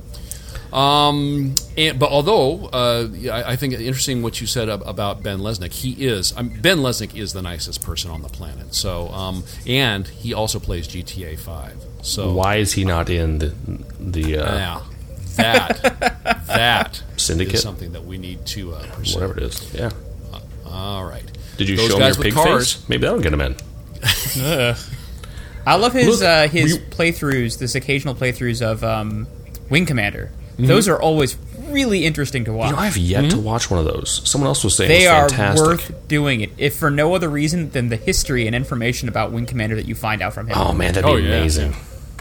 Um, and, but although uh, I, I think interesting what you said ab- about Ben Lesnick, he is um, Ben Lesnick is the nicest person on the planet. So, um, and he also plays GTA Five. So Why is he not in the the uh, Yeah, that that Syndicate? is something that we need to uh, pursue. whatever it is? Yeah. All right. Did you Those show him your pig cars. face? Maybe that'll get him in. I love his Look, uh, his we- playthroughs, this occasional playthroughs of um, Wing Commander. Mm-hmm. Those are always really interesting to watch. You know, I have yet to watch one of those. Someone else was saying they it's are fantastic. worth doing it, if for no other reason than the history and information about Wing Commander that you find out from him. oh man, that'd be Oh, yeah, amazing.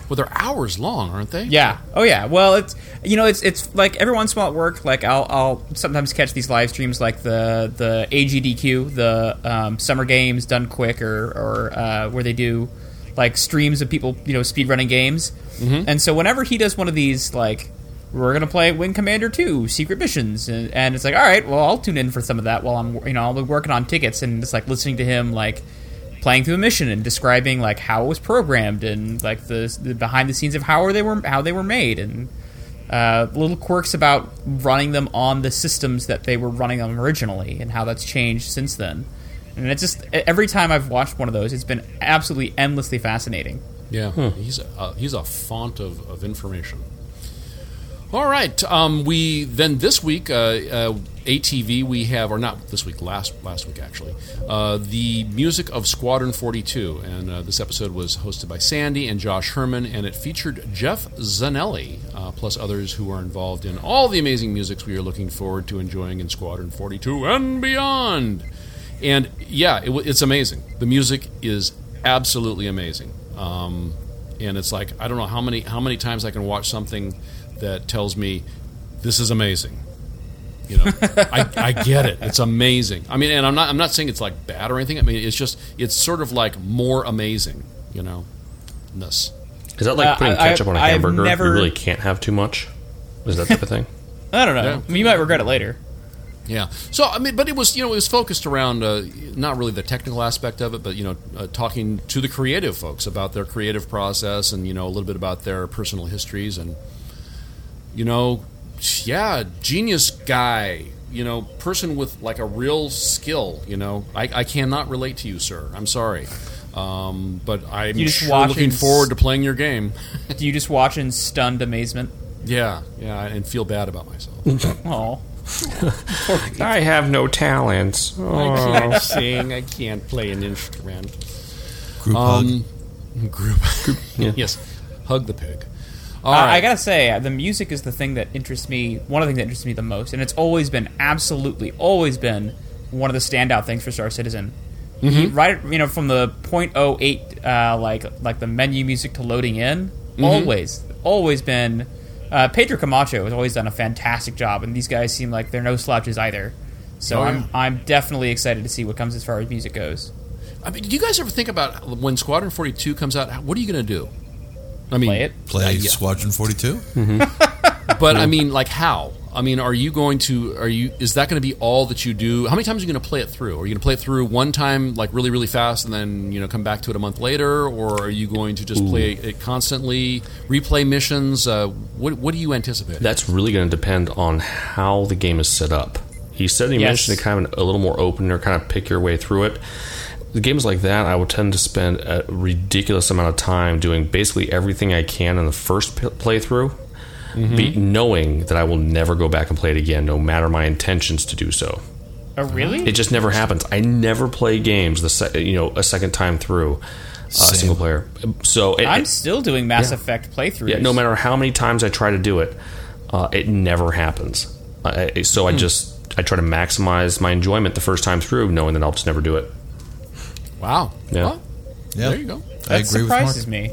Well, they're hours long, aren't they? Yeah. Oh yeah. Well, it's you know it's it's like every once in a while at work, like I'll I'll sometimes catch these live streams like the the AGDQ, the um, Summer Games done quick, or or uh, where they do like streams of people you know speedrunning games. And so whenever he does one of these like. We're gonna play Wing Commander 2 Secret Missions, and, and it's like, all right, well, I'll tune in for some of that while I'm, you know, I'll be working on tickets and just like listening to him like playing through a mission and describing like how it was programmed and like the, the behind the scenes of how they were how they were made and uh, little quirks about running them on the systems that they were running them originally and how that's changed since then. And it's just every time I've watched one of those, it's been absolutely endlessly fascinating. Yeah, he's a, he's a font of, of information. All right, um, we then this week uh, uh, ATV we have or not this week last last week actually uh, the music of Squadron Forty Two and uh, this episode was hosted by Sandy and Josh Herman and it featured Jeff Zanelli uh, plus others who are involved in all the amazing musics we are looking forward to enjoying in Squadron Forty Two and beyond. And yeah, it, it's amazing. The music is absolutely amazing. Um, and it's like I don't know how many how many times I can watch something that tells me this is amazing. You know, I, I get it. It's amazing. I mean, and I'm not I'm not saying it's like bad or anything. I mean, it's just it's sort of like more amazing. You know, ness. Is that like Uh, putting I- ketchup on a I've hamburger? never- You really can't have too much. Is that type of thing? I don't know. Yeah. I mean, you might regret it later. Yeah. So I mean, but it was you know it was focused around uh, not really the technical aspect of it, but you know uh, talking to the creative folks about their creative process and you know a little bit about their personal histories and you know yeah genius guy you know person with like a real skill you know I, I cannot relate to you sir I'm sorry. Um, but I'm You just sure looking forward to playing your game. Do you just watch in stunned amazement? yeah, yeah, and feel bad about myself. Oh, I have no talents. I can't sing. I can't play an instrument. Group hug. Um, group. yeah. yes. Hug the pig. All I, I gotta say, uh, the music is the thing that interests me. One of the things that interests me the most, and it's always been, absolutely, always been one of the standout things for Star Citizen. He, right, you know, from the .08, uh, like like the menu music to loading in, always, always been. Uh, Pedro Camacho has always done a fantastic job, and these guys seem like they're no slouches either. So Oh, I'm. I'm definitely excited to see what comes as far as music goes. I mean, do you guys ever think about when Squadron 42 comes out? What are you going to do? I mean, Play it. Play uh, yeah. Squadron 42? But I mean, like how? I mean, are you going to? Are you? Is that going to be all that you do? How many times are you going to play it through? Are you going to play it through one time, like really, really fast, and then you know come back to it a month later, or are you going to just play it constantly, replay missions? Uh, what What do you anticipate? That's really going to depend on how the game is set up. He said he Yes. mentioned it kind of a little more open or kind of pick your way through it. The games like that, I would tend to spend a ridiculous amount of time doing basically everything I can in the first p- playthrough, be, knowing that I will never go back and play it again, no matter my intentions to do so. Oh, really? It just never happens. I never play games the se- you know a second time through uh, single player. So it, I'm it- still doing Mass Yeah. Effect playthroughs. yeah, no matter how many times I try to do it, uh, it never happens. I, I- so I just I try to maximize my enjoyment the first time through, knowing that I'll just never do it. wow. Yeah. Well, Yeah. There you go. I That agree with Mark. surprises me.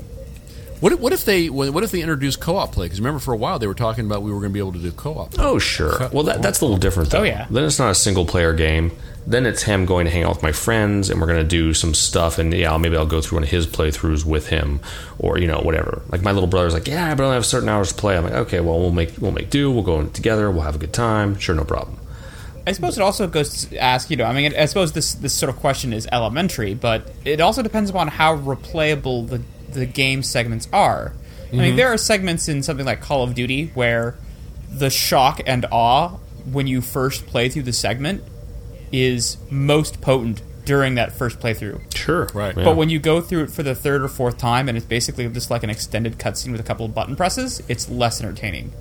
What if, what if they what if they introduce co-op play? Because remember, for a while they were talking about we were going to be able to do co-op. Oh sure. Well, that, that's a little different though. Oh, yeah. Then it's not a single player game. Then it's him going to hang out with my friends, and we're going to do some stuff. And yeah, maybe I'll go through one of his playthroughs with him, or you know, whatever. Like my little brother's like, yeah, but I only have certain hours to play. I'm like, okay, well, we'll make we'll make do. We'll go in together. We'll have a good time. Sure, no problem. I suppose it also goes to ask, you know, I mean, I suppose this this sort of question is elementary, but it also depends upon how replayable the the game segments are. I Mm-hmm. mean, there are segments in something like Call of Duty where the shock and awe when you first play through the segment is most potent during that first playthrough. Sure. Right. Yeah. But when you go through it for the third or fourth time, and it's basically just like an extended cutscene with a couple of button presses, it's less entertaining,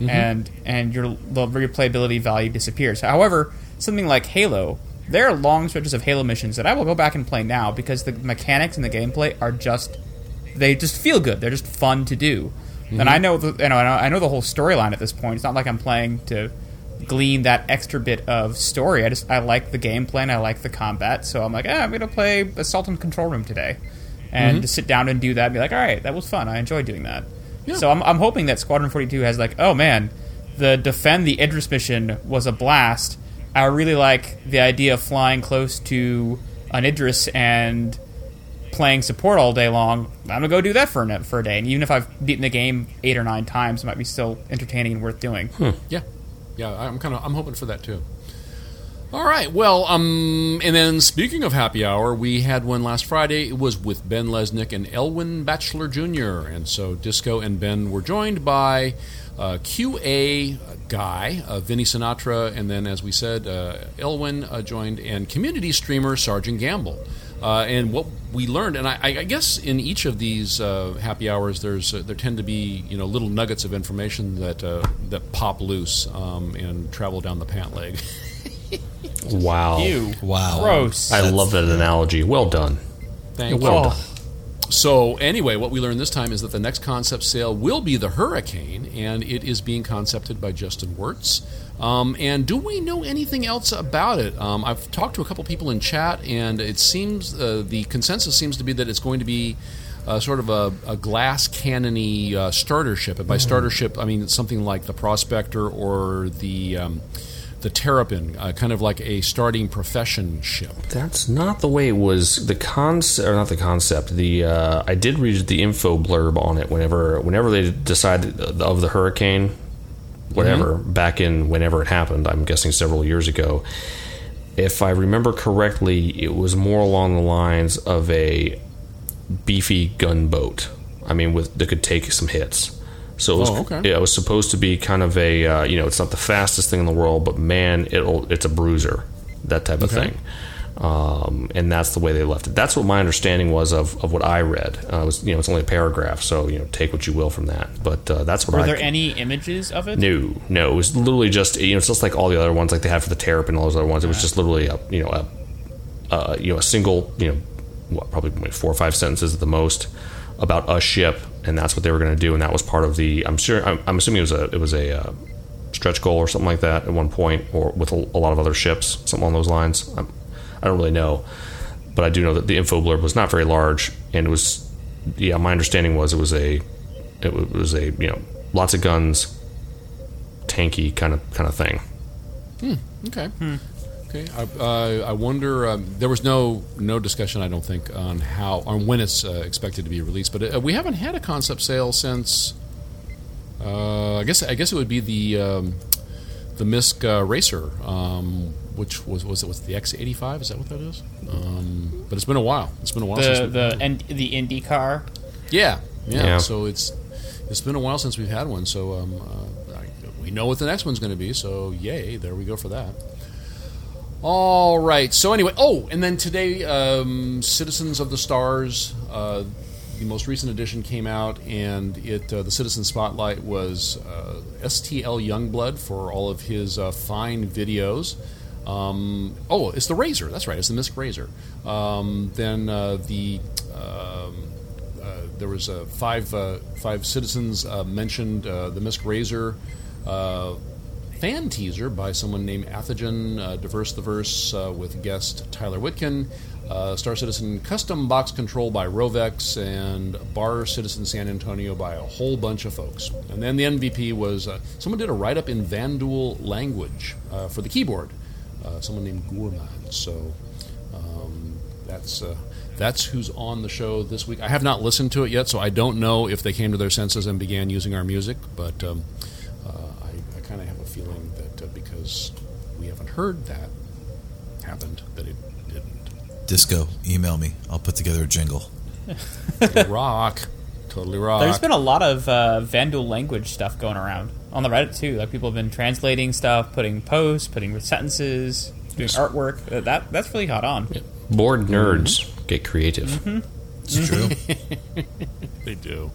and and your the replayability value disappears. However, something like Halo, there are long stretches of Halo missions that I will go back and play now because the mechanics and the gameplay are just they just feel good. They're just fun to do, and I know the, you know I know- the whole storyline at this point. It's not like I'm playing to glean that extra bit of story. I just I like the gameplay and I like the combat, so I'm like, ah, I'm gonna play Assault and Control Room today, and to sit down and do that, and be like, all right, that was fun. I enjoyed doing that. So I'm I'm hoping that Squadron 42 has like, oh man, the defend the Idris mission was a blast. I really like the idea of flying close to an Idris and playing support all day long. I'm gonna go do that for a, for a day, and even if I've beaten the game eight or nine times, it might be still entertaining and worth doing. Yeah, yeah. I'm kind of I'm hoping for that too. All right. Well, um, and then speaking of happy hour, we had one last Friday. It was with Ben Lesnick and Elwin Batchelor Jr. And so Disco and Ben were joined by uh, QA guy uh, Vinny Sinatra, and then as we said, uh, Elwin uh, joined, and community streamer Sergeant Gamble. Uh, and what we learned, and I, I guess in each of these uh, happy hours, there's uh, there tend to be you know little nuggets of information that uh, that pop loose um, and travel down the pant leg. wow. Ew. Wow. Gross. I love that analogy. Well done. Thank Well you. done. So anyway, what we learned this time is that the next concept sale will be the Hurricane, and it is being concepted by Justin Wirtz. Um, and do we know anything else about it? Um, I've talked to a couple people in chat, and it seems uh, the consensus seems to be that it's going to be uh, sort of a, a glass cannony uh, starter ship. And by starter ship, I mean something like the Prospector or the um, the Terrapin, uh, kind of like a starting profession ship. That's not the way it was. The concept, or not the concept. The uh, I did read the info blurb on it. Whenever, whenever they decided of the hurricane, whatever, back in whenever it happened. I'm guessing several years ago. If I remember correctly, it was more along the lines of a beefy gunboat. I mean, with that could take some hits. So it was, Oh, okay. yeah, it was supposed to be kind of a, uh, you know, it's not the fastest thing in the world, but man, it'll, it's a bruiser, that type of Okay. thing. Um, and that's the way they left it. That's what my understanding was of, of what I read. Uh, was, you know, it's only a paragraph, so you know, take what you will from that. But uh, that's what Were I. there any images of it? No, no. It was literally just you know, it's just like all the other ones, like they have for the Terrapin and all those other ones. It was just literally a you know a uh, you know a single you know what, probably four or five sentences at the most about a ship, and that's what they were going to do, and that was part of the. I'm sure. I'm, I'm assuming it was a it was a uh, stretch goal or something like that at one point, or with a, a lot of other ships, something along those lines. I'm, I don't really know, but I do know that the info blurb was not very large, and it was. Yeah, my understanding was it was a it was a you know lots of guns, tanky kind of kind of thing. Okay. Okay. I, uh, I wonder. Um, there was no no discussion, I don't think, on how on when it's uh, expected to be released. But uh, we haven't had a concept sale since. Uh, I guess I guess it would be the um, the MISC uh, Racer, um, which was was it was the X85? Is that what that is? Um, but it's been a while. It's been a while The since the and the Indy car. yeah, yeah Yeah. So it's it's been a while since we've had one. So um, uh, I, we know what the next one's going to be. So yay! There we go for that. All right. So anyway, oh, and then today, um, Citizens of the Stars, uh, the most recent edition came out, and it uh, the Citizen Spotlight was uh, STL Youngblood for all of his uh, fine videos. Um, oh, it's the Razor. That's right. It's the MISC Razor. Um, then uh, the um, uh, there was five five citizens mentioned the MISC Razor fan teaser by someone named Athagen, uh, Diverse the Verse uh, with guest Tyler Witkin, uh, Star Citizen Custom Box Control by Rovex, and Bar Citizen San Antonio by a whole bunch of folks. And then the MVP was uh, someone did a write up in Vanduul language uh, for the keyboard, uh, someone named Gourmand. So um, that's that's who's on the show this week. I have not listened to it yet, so I don't know if they came to their senses and began using our music. But um, uh, I, I kind of have a feeling that uh, because we haven't heard that happened, that it didn't. Disco, email me. I'll put together a jingle. rock, totally rock. There's been a lot of uh, Vanduul language stuff going around on the Reddit too. Like people have been translating stuff, putting posts, putting sentences, doing artwork. Uh, That that's really hot on. Bored nerds get creative. It's true. They do.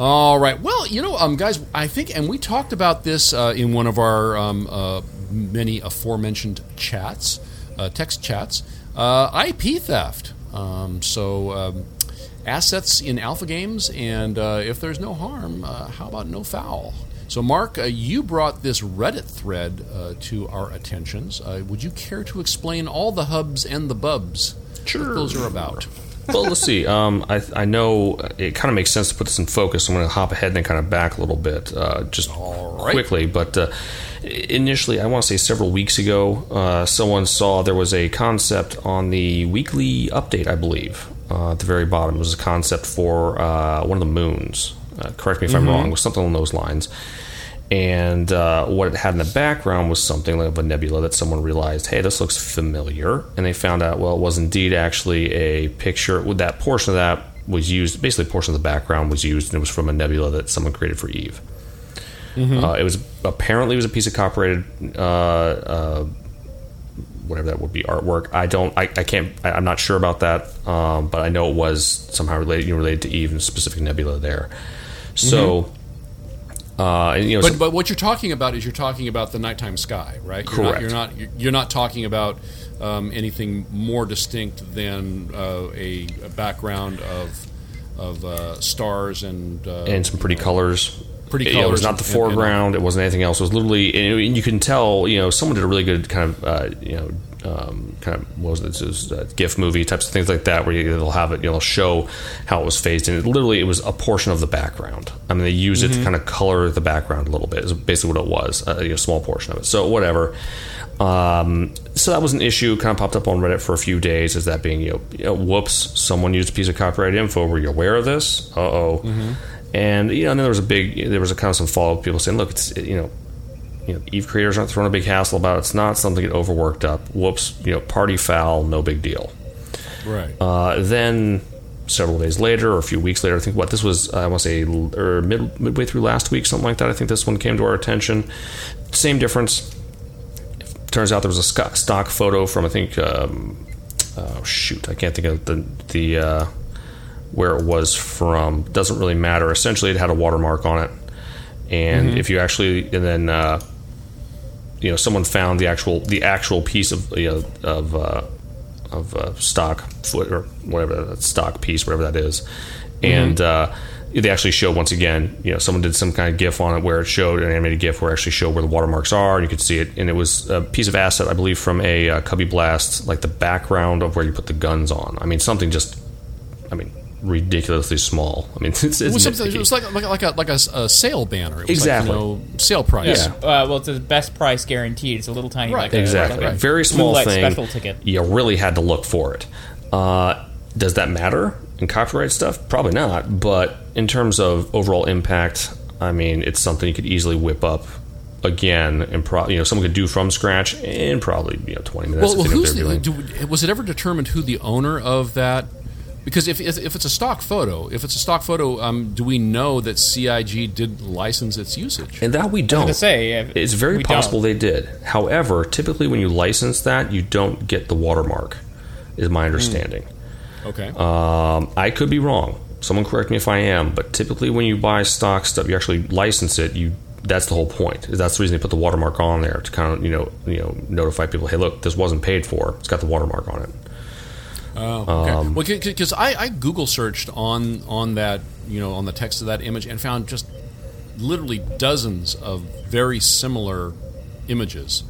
All right. Well, you know, um, guys, I think, and we talked about this uh, in one of our um, uh, many aforementioned chats, uh, text chats, uh, IP theft. Um, so, um, assets in alpha games, and uh, if there's no harm, uh, how about no foul? So, Mark, uh, you brought this Reddit thread uh, to our attentions. Uh, would you care to explain all the hubs and the bubs Sure. those are about? Well, let's see. Um, I, I know it kind of makes sense to put this in focus. I'm going to hop ahead and then kind of back a little bit, uh, just right. quickly. But uh, initially, I want to say several weeks ago, uh, someone saw there was a concept on the weekly update, I believe, uh, at the very bottom. It was a concept for uh, one of the moons. Uh, correct me if I'm wrong. It was something along those lines. And uh, what it had in the background was something like a nebula that someone realized, hey, this looks familiar. And they found out, well, it was indeed actually a picture. With that portion of that was used, basically, a portion of the background was used, and it was from a nebula that someone created for Eve. Uh, it was apparently it was a piece of copyrighted, uh, uh, whatever that would be, artwork. I don't, I, I can't, I, I'm not sure about that, um, but I know it was somehow related, you know, related to Eve and a specific nebula there. So. Uh, you know, But so- but what you're talking about is you're talking about the nighttime sky, right? You're Correct. Not, you're not you're- you're not talking about um, anything more distinct than uh, a, a background of of uh, stars and uh, and some pretty colors. Pretty Yeah, it was not the and- and- foreground. it wasn't anything else. It was literally, and you- and you can tell. You know, someone did a really good kind of, uh, you know, um, kind of what was it? This is uh, GIF movie types of things like that, where you, they'll have it. You know, show how it was phased in. It literally, it was a portion of the background. I mean, they used Mm-hmm. it to kind of color the background a little bit. Is basically what it was. Uh, you know, a small portion of it. So whatever. Um, so that was an issue. Kind of popped up on Reddit for a few days as that being, you know, you know, whoops, someone used a piece of copyright info. Were you aware of this? Uh oh. And you know, and then there was a big, there was a kind of some follow up. People saying, look, it's you know, you know, Eve creators aren't throwing a big hassle about it. It's not something that overworked up. Whoops, you know, party foul, no big deal. right. Uh, then several days later, or a few weeks later, I think what this was, I want to say, or mid, midway through last week, something like that. I think this one came to our attention. Same difference. Turns out there was a stock photo from I think, um, oh shoot, I can't think of the the uh, where it was from. Doesn't really matter. Essentially, it had a watermark on it, and if you actually, and then. Uh, you know, someone found the actual the actual piece of you know of uh, of uh, stock foot or whatever that stock piece, whatever that is, and uh, they actually showed once again. You know, someone did some kind of GIF on it where it showed an animated GIF where it actually showed where the watermarks are, and you could see it. And it was a piece of asset, I believe, from a uh, Cubby Blast, like the background of where you put the guns on. I mean, something just, I mean, ridiculously small. I mean, it's, it's It was, it was like like like a like a, a sale banner. It was Exactly. Like, you know, sale price. Yeah. Uh, well, it's the best price guaranteed. It's a little tiny, Right. like a- Exactly. like a Very small thing. special ticket. You really had to look for it. Uh, does that matter in copyright stuff? Probably not. But in terms of overall impact, I mean, it's something you could easily whip up again, and pro- you know someone could do from scratch in probably you know twenty minutes. Well, well if they know what who's the, do, was it ever determined who the owner of that? Because if, if, if it's a stock photo, if it's a stock photo, um, do we know that CIG did license its usage? and that we don't. to say, it's very possible don't. they did. However, typically when you license that, you don't get the watermark. Is my understanding. Okay. Um, I could be wrong. Someone correct me if I am. But typically, when you buy stock stuff, you actually license it. You that's the whole point. Is that's the reason they put the watermark on there to kind of you know you know notify people. Hey, look, this wasn't paid for. It's got the watermark on it. Oh, okay. well, because I, I Google searched on on that you know on the text of that image and found just literally dozens of very similar images.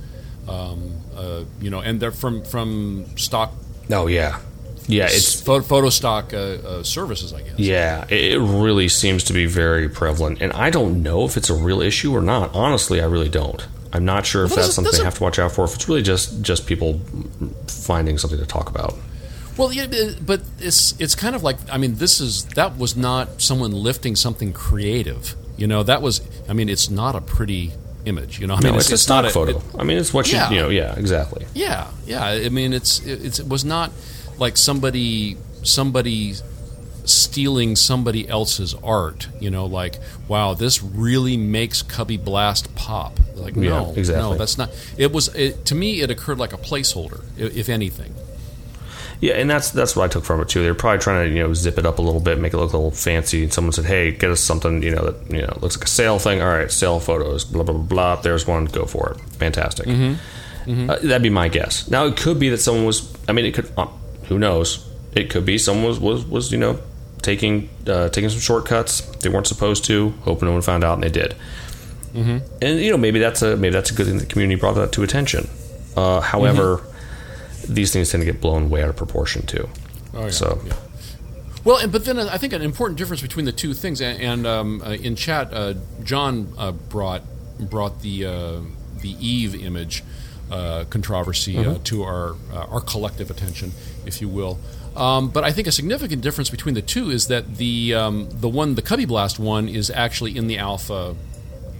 Um, uh, you know, and they're from from stock Oh yeah, yeah. It's photo, photo stock uh, uh, services, I guess. Yeah, it it really seems to be very prevalent, and I don't know if it's a real issue or not. Honestly, I really don't. I'm not sure if that's does something I have to watch out for. If it's really just just people finding something to talk about. Well, yeah, but- it's it's kind of like I mean, this is that was not someone lifting something creative. You know, that was I mean, it's not a pretty image. You know, I mean, No, it's, a stock not photo. it- I mean, it's what you Yeah. you know. Yeah, exactly. yeah, yeah. I mean, it's it, it's, it was not like somebody somebody stealing somebody else's art. You know, like wow, this really makes Cubby Blast pop. Like Yeah, no, exactly. no, that's not. It was it, to me. It occurred like a placeholder, if anything. Yeah, and that's that's what I took from it too. They're probably trying to you know zip it up a little bit, make it look a little fancy. And someone said, "Hey, get us something you know that you know looks like a sale thing." All right, sale photos, blah blah blah. blah. There's one. Go for it. Fantastic. Uh, that'd be my guess. Now it could be that someone was. I mean, it could. Uh, who knows? It could be someone was was, was you know taking uh, taking some shortcuts they weren't supposed to, hoping no one found out, and they did. And you know maybe that's a maybe that's a good thing the community brought that to attention. Uh, however, these things tend to get blown way out of proportion too. Oh, yeah, So yeah. Well, and, but then I think an important difference between the two things, and, and um, uh, in chat, uh, John uh, brought brought the uh, the Eve image uh, controversy uh, to our uh, our collective attention, if you will. Um, but I think a significant difference between the two is that the um, the one, the Cubby Blast one, is actually in the alpha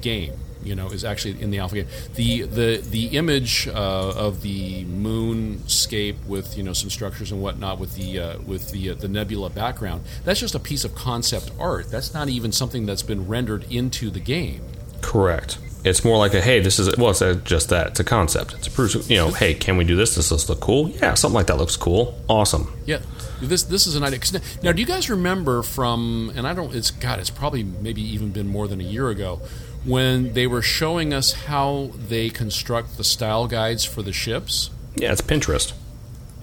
game. You know, is actually in the alpha game. The the the image uh, of the moonscape with you know some structures and whatnot with the uh, with the uh, the nebula background. That's just a piece of concept art. That's not even something that's been rendered into the game. correct. It's more like a hey, this is a, well, it's a, just that. It's a concept. It's a proof. You know, hey, can we do this? Does this look cool? Yeah, something like that looks cool. Awesome. Yeah, this this is an idea. Now, do you guys remember from? And I don't. It's God. It's probably maybe even been more than a year ago when they were showing us how they construct the style guides for the ships. Yeah, it's Pinterest.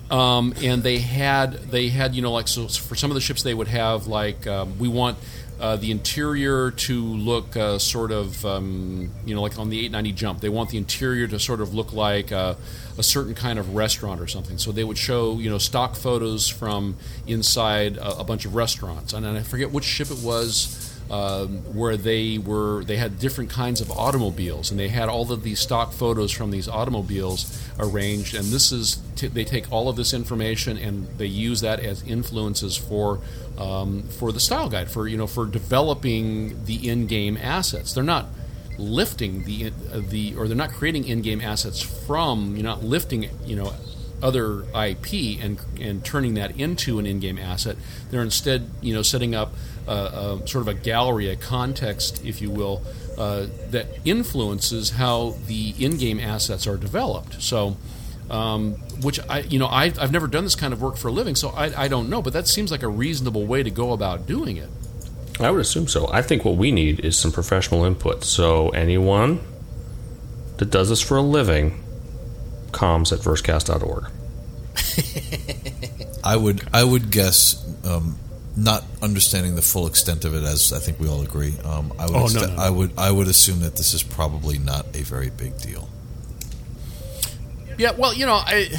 um, and they had they had you know like so for some of the ships they would have like um, we want uh, the interior to look uh, sort of um, you know like on the 890 jump they want the interior to sort of look like uh, a certain kind of restaurant or something so they would show you know stock photos from inside a, a bunch of restaurants and I forget which ship it was um, where they were they had different kinds of automobiles and they had all of these stock photos from these automobiles arranged and this is t- they take all of this information and they use that as influences for um, for the style guide for you know for developing the in-game assets they're not lifting the uh, the or they're not creating in-game assets from you're not lifting you know other IP and and turning that into an in-game asset. They're instead, you know, setting up uh, uh, sort of a gallery, a context, if you will, uh, that influences how the in-game assets are developed. So, um, which I, you know, I, I've never done this kind of work for a living, so I, I don't know, but that seems like a reasonable way to go about doing it. I would assume so. I think what we need is some professional input. So anyone that does this for a living, comms at versecast.org. I would I would guess, um, not understanding the full extent of it, as I think we all agree. Um, I would Oh, no, no. I would I would assume that this is probably not a very big deal. Yeah, well, you know, I,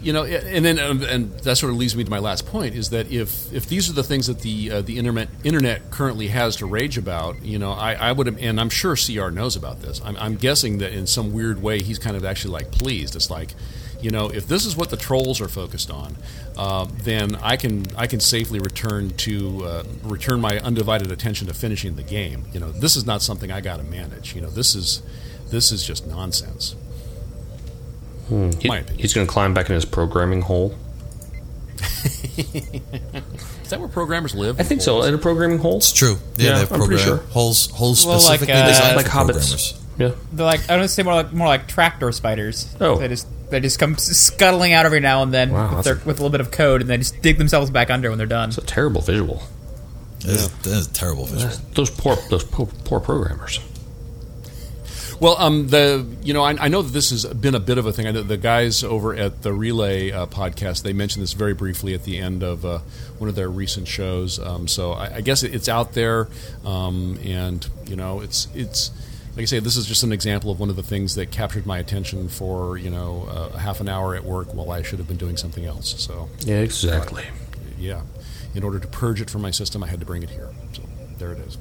you know, and then um, and that sort of leads me to my last point is that if if these are the things that the uh, the internet internet currently has to rage about, you know, I, I would and I'm sure CR knows about this. I'm, I'm guessing that in some weird way he's kind of actually like pleased. It's like, you know, if this is what the trolls are focused on, uh, then I can I can safely return to uh, return my undivided attention to finishing the game. You know, this is not something I got to manage. You know, this is this is just nonsense. He- My opinion. he's going to climb back in his programming hole. Is that where programmers live? I think so. In a programming hole. It's true. Yeah, Yeah, they have I'm pretty program sure. holes holes Well, like, specifically uh, designed Like for hobbits. programmers. Yeah. They're like I don't say more like more like tractor spiders. Oh. they just they just come scuttling out every now and then Wow, with, their, a- with a little bit of code, and they just dig themselves back under when they're done. It's a terrible visual. That is, that is a terrible visual. Those poor, those poor, poor programmers. Well, um, the you know I, I know that this has been a bit of a thing. I know the guys over at the Relay uh, podcast they mentioned this very briefly at the end of uh, one of their recent shows. Um, so I, I guess it's out there, um, and you know it's it's like I say, this is just an example of one of the things that captured my attention for you know uh, half an hour at work while I should have been doing something else. So Yeah, exactly. yeah, in order to purge it from my system, I had to bring it here. So there it is.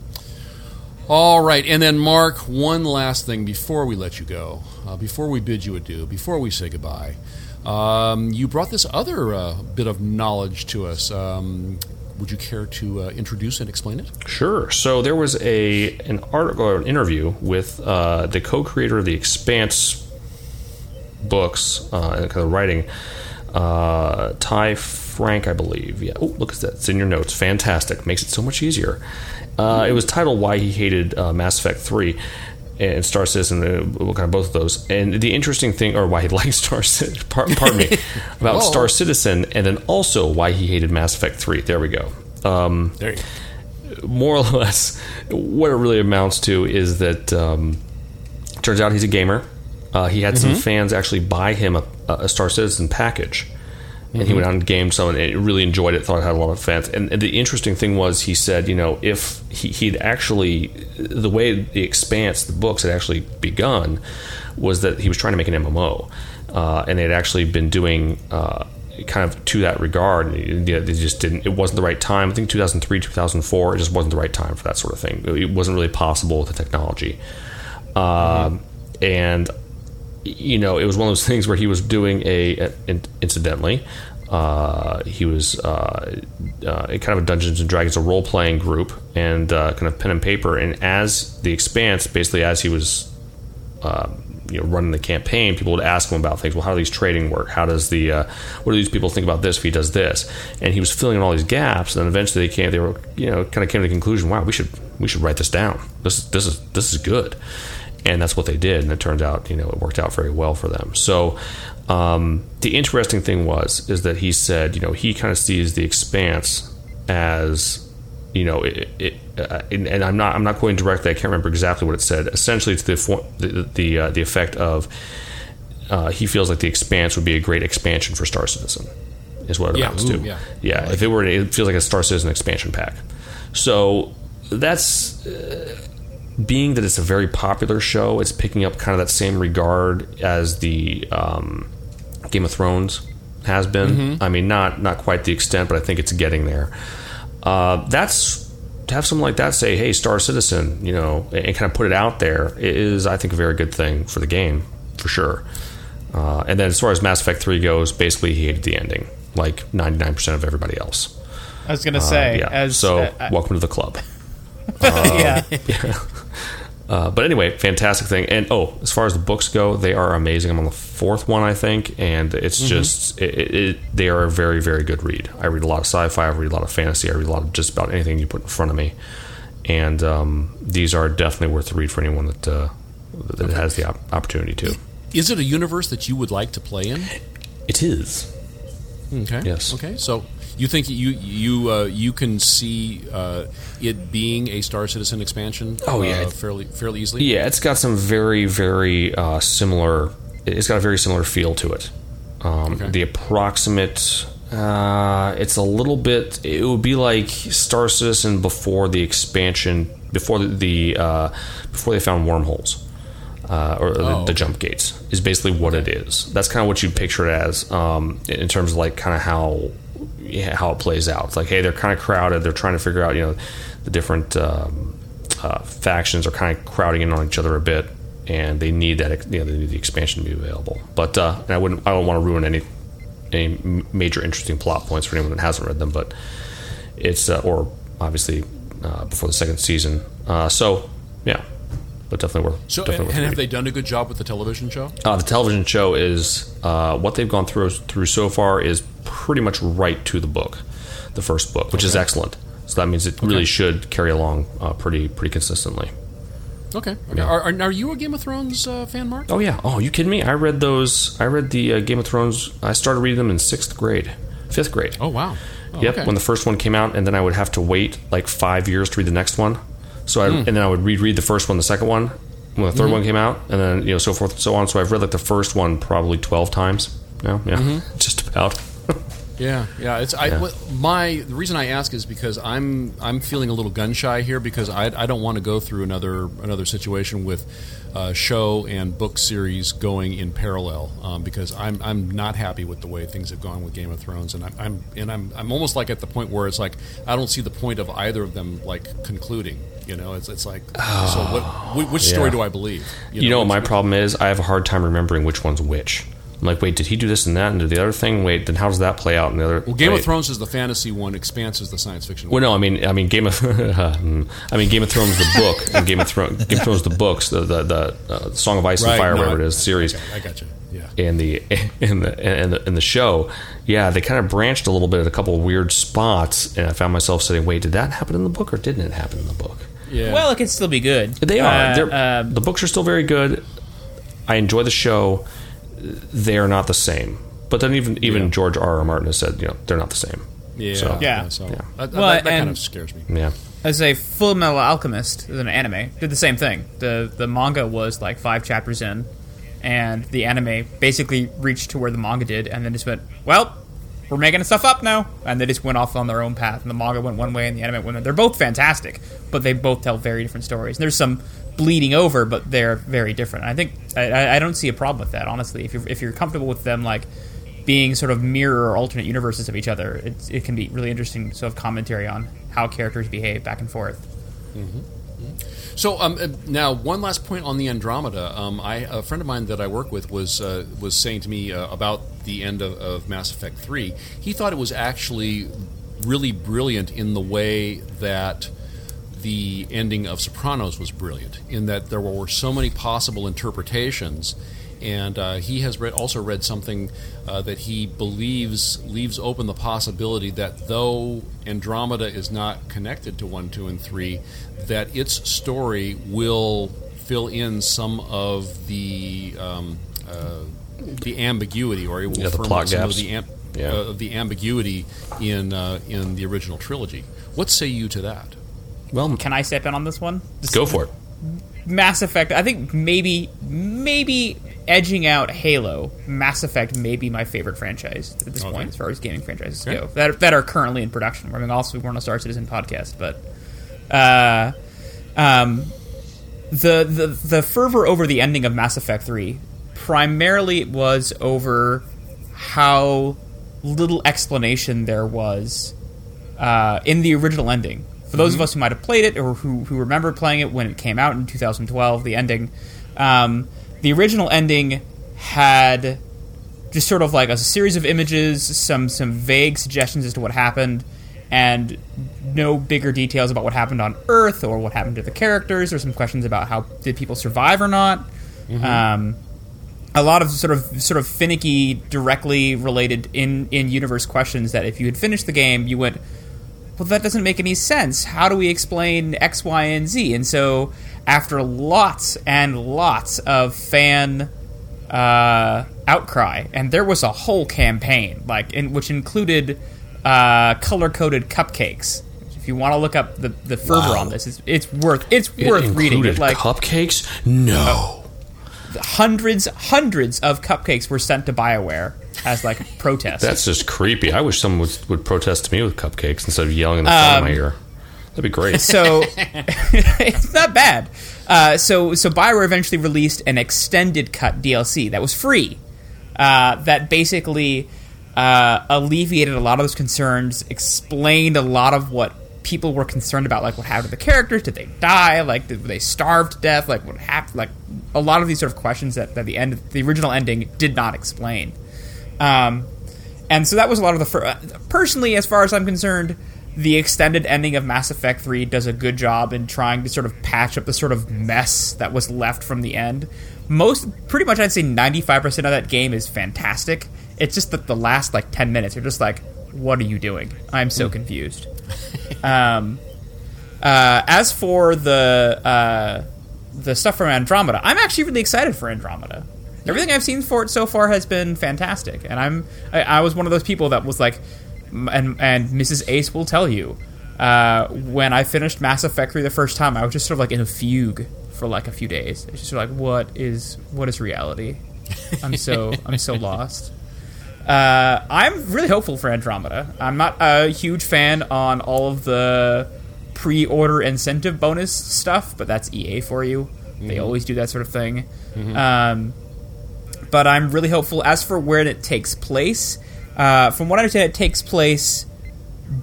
All right, and then Mark, one last thing before we let you go, uh, before we bid you adieu, before we say goodbye. Um, you brought this other uh, bit of knowledge to us. Um, would you care to uh, introduce and explain it? Sure. So there was a an article or an interview with uh, the co-creator of the Expanse books uh, and kind of writing, uh, Ty Franck, I believe. Yeah. Oh, look at that. It's in your notes. Fantastic. Makes it so much easier. Uh, it was titled "Why He Hated Mass Effect 3 and Star Citizen, uh, kind of both of those. And the interesting thing, or why he liked Star Citizen, pardon, pardon me, about Whoa. Star Citizen, and then also why he hated Mass Effect 3. There we go. Um, There you go. more or less, what it really amounts to is that um, turns out he's a gamer. Uh, he had some fans actually buy him a, a Star Citizen package, and he went out and gamed some, and really enjoyed it. Thought it had a lot of fans. And, and the interesting thing was, he said, you know, if he, he'd actually the way the Expanse, the books had actually begun, was that he was trying to make an MMO, uh, and they had actually been doing. Uh, kind of to that regard and, yeah, they just didn't it wasn't the right time i think 2003 2004 it just wasn't the right time for that sort of thing it wasn't really possible with the technology um, and you know it was one of those things where he was doing a, incidentally uh, he was uh, uh, kind of a Dungeons and Dragons, a role playing group, and uh, kind of pen and paper. And as the Expanse, basically, as he was uh, you know running the campaign, people would ask him about things. Well, how do these trading work? How does the uh, what do these people think about this if he does this? And he was filling in all these gaps. And then eventually they came, they were you know kind of came to the conclusion, wow, we should we should write this down. This this is this is good. And that's what they did, and it turned out, you know, it worked out very well for them. So, um, the interesting thing was is that he said, you know, he kind of sees the expanse as you know, it, it uh, and, and I'm not I'm not quoting directly. I can't remember exactly what it said. Essentially, it's the the the, uh, the effect of uh, he feels like the expanse would be a great expansion for Star Citizen, is what it Yeah, amounts to. yeah. yeah. if it were, it feels like a Star Citizen expansion pack. So that's uh, being that it's a very popular show. It's picking up kind of that same regard as the um, Game of Thrones has been. I mean, not not quite the extent, but I think it's getting there. Uh, that's to have someone like that say, "Hey, Star Citizen," you know, and kind of put it out there is, I think, a very good thing for the game for sure. Uh, and then as far as Mass Effect Three goes, basically he hated the ending, like ninety nine percent of everybody else. I was gonna Uh, say, yeah. as so, uh, welcome to the club. yeah, Uh, but anyway, fantastic thing. And oh, as far as the books go, they are amazing. I'm on the fourth one, I think, and it's just it, it, it, they are a very very good read. I read a lot of sci-fi, I read a lot of fantasy, I read a lot of just about anything you put in front of me, and um, these are definitely worth the read for anyone that uh, that has the op- opportunity to. Is it a universe that you would like to play in? It is. Okay. Yes. Okay. So you think you you uh, you can see uh, it being a Star Citizen expansion? Oh, yeah. uh, fairly fairly easily. Yeah, it's got some very, very uh, similar. It's got a very similar feel to it. Um, Okay. The approximate. Uh, it's a little bit. It would be like Star Citizen before the expansion, before the, the uh, before they found wormholes uh, or the, Oh, the okay. jump gates. Is basically what it is. That's kind of what you picture it as um, in terms of like kind of how how it plays out. It's like, hey, they're kind of crowded. They're trying to figure out, you know, the different um, uh, factions are kind of crowding in on each other a bit, and they need that, you know, they need the expansion to be available. But uh, I wouldn't, I don't want to ruin any any major interesting plot points for anyone that hasn't read them, but it's uh, or obviously uh, before the second season. Uh, so yeah, but definitely worth. So, definitely and, worth and have they done a good job with the television show? Uh, the television show is uh, what they've gone through through so far is pretty much right to the book, the first book, which is excellent. So that means it really should carry along uh, pretty pretty consistently. Okay. okay. Yeah. Are, are, are you a Game of Thrones uh, fan, Mark? Oh yeah. Oh, you kidding me? I read those. I read the uh, Game of Thrones. I started reading them in sixth grade, fifth grade. Oh, wow. Oh, yep. okay. When the first one came out, and then I would have to wait like five years to read the next one. So I, Hmm. and then I would reread the first one, the second one, when the 3rd Mm-hmm. one came out, and then you know so forth and so on. So I've read like the first one probably twelve times now. Yeah, Mm-hmm. just about. Yeah, yeah. It's I Yeah. my the reason I ask is because I'm I'm feeling a little gun shy here because I I don't want to go through another another situation with uh, show and book series going in parallel um, because I'm I'm not happy with the way things have gone with Game of Thrones and I'm, I'm and I'm I'm almost like at the point where it's like I don't see the point of either of them like concluding. You know, it's it's like so what which story Yeah. do I believe? You know what my problem is? I have a hard time remembering which one's which. I'm like, wait, did he do this and that and did the other thing? Wait, then how does that play out in the other? Well, Game wait. of Thrones is the fantasy one. Expanse is the science fiction. Well, one. no, I mean, I mean, Game of, I mean, Game of Thrones, the book, and Game of Thrones, Game of Thrones, the books, the the, the uh, Song of Ice Right, and Fire, no, whatever I- it is, series, I got you. Yeah. and the and the and the, and the show. Yeah, they kind of branched a little bit at a couple of weird spots, and I found myself saying, "Wait, did that happen in the book, or didn't it happen in the book?" Yeah. Well, it can still be good. They are. Uh, uh, the books are still very good. I enjoy the show. They are not the same. But then even even Yeah. George R. R. Martin has said, you know, they're not the same. yeah. So, Yeah. So Yeah. That, that- Well, that, kind of scares me. Yeah. as a Fullmetal Alchemist, as an anime, did the same thing. the The manga was like five chapters in, and the anime basically reached to where the manga did, and then just went, "Well, we're making stuff up now," and they just went off on their own path. And the manga went one way, and the anime went. Another. They're both fantastic, but they both tell very different stories. And there's some bleeding over, but they're very different. I think I- I, don't see a problem with that, honestly. If you're if you're comfortable with them, like being sort of mirror or alternate universes of each other, it, it can be really interesting sort of commentary on how characters behave back and forth. Mm-hmm. Mm-hmm. So um, uh, now, one last point on the Andromeda. Um, I, a friend of mine that I work with was uh, was saying to me uh, about the end of, of Mass Effect Three. He thought it was actually really brilliant in the way that the ending of Sopranos was brilliant, in that there were so many possible interpretations. And uh, he has read, also read something uh, that he believes leaves open the possibility that though Andromeda is not connected to 1, 2, and 3, that its story will fill in some of the um, uh, the ambiguity, or it will Yeah, the firm up some gaps. of the, am- Yeah. uh, the ambiguity in uh, in the original trilogy. What say you to that? Well, Can I step in on this one? This go for it. Mass Effect. I think maybe maybe edging out Halo. Mass Effect may be my favorite franchise at this Okay. point, as far as gaming franchises Okay. go that that are currently in production. I mean, also we're on a Star Citizen podcast, but uh, um, the the the fervor over the ending of Mass Effect Three primarily was over how little explanation there was uh, in the original ending. For those of us who might have played it or who, who remember playing it when it came out in 2012, the ending, um, the original ending had just sort of like a series of images, some some vague suggestions as to what happened, and no bigger details about what happened on Earth or what happened to the characters, or some questions about how did people survive or not. Um, a lot of sort of sort of finicky, directly related in in universe questions that if you had finished the game, you went, well, that doesn't make any sense. How do we explain X, Y, and Z? And so, after lots and lots of fan uh, outcry, and there was a whole campaign, like in, which included uh, color coded cupcakes. If you want to look up the, the fervor Wow. on this, it's, it's worth it's It worth reading. It's like cupcakes? No. hundreds hundreds of cupcakes were sent to Bioware as like protest. That's just creepy. I wish someone would, would protest to me with cupcakes instead of yelling in the front of my ear. That'd be great. so it's not bad. Uh, so so Bioware eventually released an extended cut DLC that was free. Uh, that basically uh, alleviated a lot of those concerns, explained a lot of what people were concerned about, like what happened to the characters, did they die, like did they starve to death, like what happened, like a lot of these sort of questions that, that the end, the original ending did not explain. Um, and so that was a lot of the fir- uh, personally, as far as I'm concerned, the extended ending of Mass Effect 3 does a good job in trying to sort of patch up the sort of mess that was left from the end. Most, pretty much, I'd say 95% of that game is fantastic. It's just that the last like 10 minutes, you're just like, what are you doing? I'm so confused. um, uh, as for the uh, the stuff from Andromeda, I'm actually really excited for Andromeda. Everything I've seen for it so far has been fantastic, and I'm I, I was one of those people that was like, and and Mrs. Ace will tell you, uh, when I finished Mass Effect 3 the first time, I was just sort of like in a fugue for like a few days. It's just sort of like, what is what is reality? I'm so I'm so lost. Uh, I'm really hopeful for Andromeda. I'm not a huge fan on all of the pre-order incentive bonus stuff, but that's EA for you. They always do that sort of thing. Um, but I'm really hopeful. As for where it takes place, uh, from what I understand, it takes place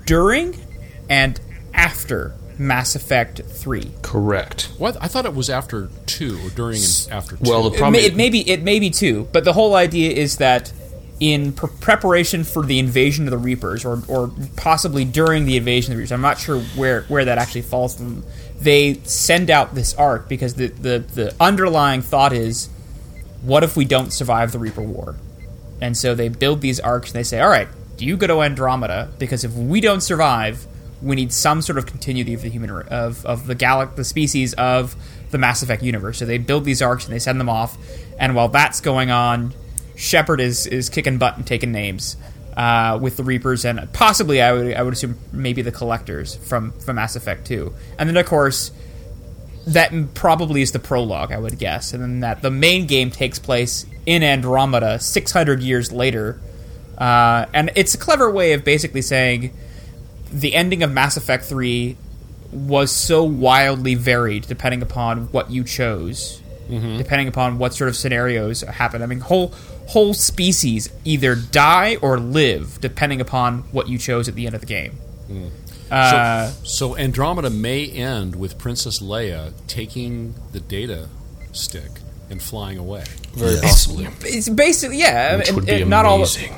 during and after Mass Effect Three. Correct. What I thought it was after two or during and after two. Well, the It problem may, it may be it may be two, but the whole idea is that in pre- preparation for the invasion of the Reapers, or or possibly during the invasion of the Reapers, I'm not sure where where that actually falls. From, they send out this ark because the, the the underlying thought is, what if we don't survive the Reaper War? And so they build these arks and they say, all right, do you go to Andromeda? Because if we don't survive, we need some sort of continuity of the human of of the galax the species of the Mass Effect universe. So they build these arks and they send them off. And while that's going on, Shepard is is kicking butt and taking names uh, with the Reapers and possibly I would I would assume maybe the Collectors from from Mass Effect Two. And then of course that probably is the prologue, I would guess, and then that the main game takes place in Andromeda 600 years later. Uh, and it's a clever way of basically saying the ending of Mass Effect 3 was so wildly varied depending upon what you chose, depending upon what sort of scenarios happen. I mean, whole whole species either die or live depending upon what you chose at the end of the game. Uh, so, so Andromeda may end with Princess Leia taking the data stick and flying away. very Yes. possibly. it's basically yeah, Which and- would be and not all amazing.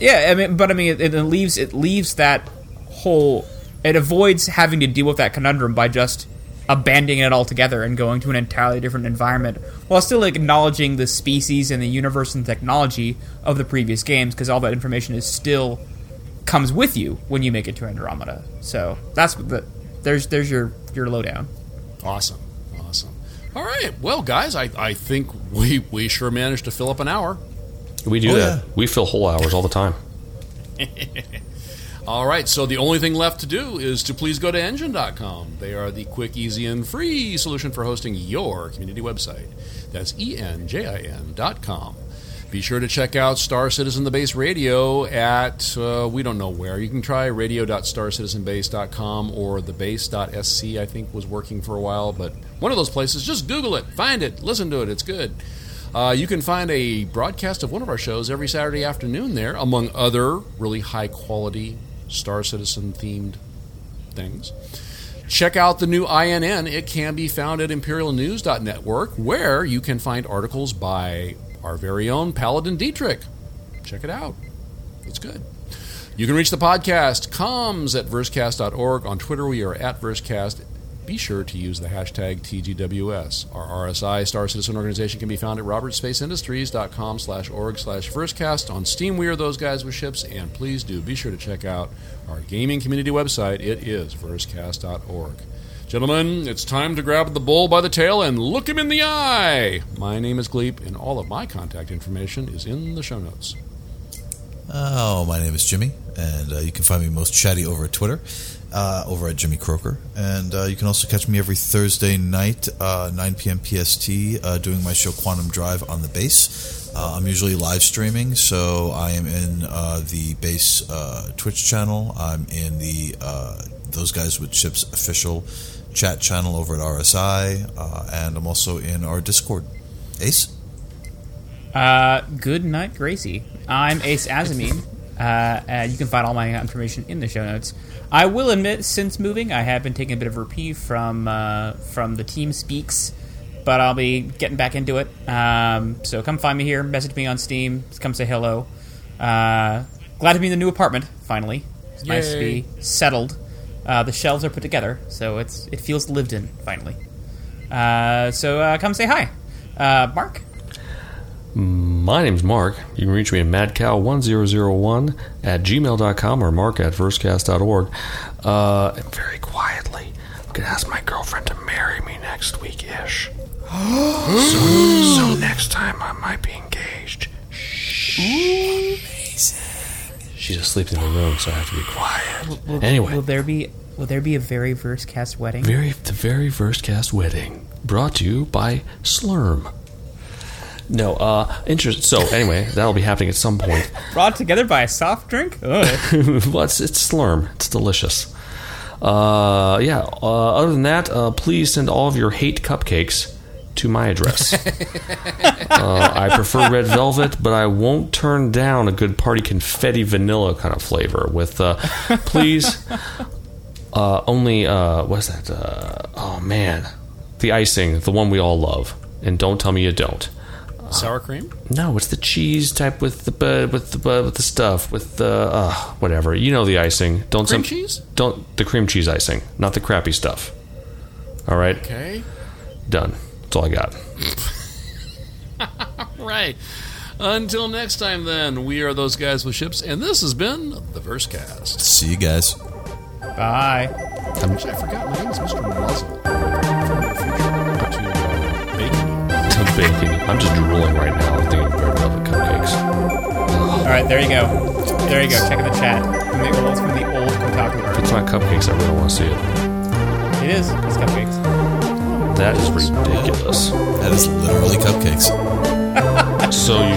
Yeah, I mean, but I mean, it, it leaves it leaves that whole. It avoids having to deal with that conundrum by just abandoning it altogether and going to an entirely different environment, while still acknowledging the species and the universe and technology of the previous games, because all that information is still comes with you when you make it to Andromeda. So that's the there's there's your your lowdown. Awesome. Awesome. All right. Well, guys, I, I think we, we sure managed to fill up an hour. We do Oh, that. yeah. We fill whole hours all the time. All right, so the only thing left to do is to please go to enjin.com. They are the quick, easy, and free solution for hosting your community website. That's E E-N-J-I-N.com. Be sure to check out Star Citizen the Base Radio at, uh, we don't know where. You can try radio.starcitizenbase.com or thebase.sc, I think was working for a while, but one of those places, just Google it, find it, listen to it, it's good. Uh, you can find a broadcast of one of our shows every Saturday afternoon there, among other really high quality Star Citizen themed things. Check out the new INN. It can be found at imperialnews.network, where you can find articles by our very own Paladin Dietrich. Check it out. It's good. You can reach the podcast, comms at versecast.org. On Twitter, we are at versecast. Be sure to use the hashtag TGWS. Our RSI, Star Citizen Organization, can be found at robertspaceindustriescom slash org slash versecast. On Steam, we are those guys with ships. And please do be sure to check out our gaming community website. It is versecast.org. Gentlemen, it's time to grab the bull by the tail and look him in the eye. My name is Gleep, and all of my contact information is in the show notes. Oh, my name is Jimmy, and uh, you can find me most chatty over at Twitter, uh, over at Jimmy Croker, and uh, you can also catch me every Thursday night, uh, 9 p.m. PST, uh, doing my show Quantum Drive on the base. Uh, I'm usually live streaming, so I am in the base Twitch channel. I'm in the Those Guys with Ships official chat channel over at RSI, uh, and I'm also in our Discord. Ace. Uh, good night, Gracie. I'm Ace Azamin. Uh, uh, you can find all my information in the show notes. I will admit, since moving, I have been taking a bit of reprieve from uh, from the TeamSpeaks, but I'll be getting back into it. Um, so come find me here, message me on Steam, come say hello. Uh, glad to be in the new apartment finally. It's nice to be settled. Uh, the shelves are put together, so it's it feels lived in finally. Uh, so uh, come say hi, uh, Mark. My name's Mark. You can reach me at madcow1001 at gmail.com or mark at versecast.org. Uh, and very quietly, I'm going to ask my girlfriend to marry me next week ish. so, so next time I might be engaged. She's asleep in the room, so I have to be quiet. Will, anyway, will there be will there be a very Versecast wedding? very the very first cast wedding brought to you by Slurm. No, uh, interest. So anyway, that'll be happening at some point. Brought together by a soft drink. Ugh. well, it's, it's Slurm. It's delicious. Uh, yeah. Uh, other than that, uh, please send all of your hate cupcakes to my address. uh, I prefer red velvet, but I won't turn down a good party confetti vanilla kind of flavor. With uh, please, uh, only uh, what's that? Uh, oh man, the icing, the one we all love. And don't tell me you don't. Sour cream? No, it's the cheese type with the uh, with the uh, with the stuff with the uh, whatever. You know the icing. Don't Cream some- cheese? Don't the cream cheese icing, not the crappy stuff. All right, Okay. done. That's all I got. Right. Until next time, then, we are those guys with ships, and this has been the Versecast. See you guys. Bye. Actually, I forgot my name is Mr. Muzzle. From the future to. To baking. I'm just drooling right now. I'm thinking of red velvet cupcakes. All right, there you go. There you go. Check in the chat. From the old, from the old Kotaku If it's article. not cupcakes, I really want to see it. It is. It's cupcakes. That is ridiculous. That is literally cupcakes. So you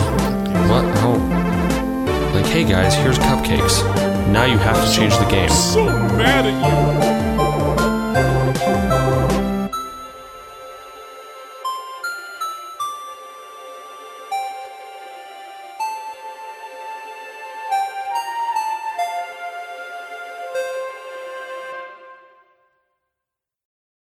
what? Oh, like hey guys, here's cupcakes. Now you have to change the game. I'm So mad at you.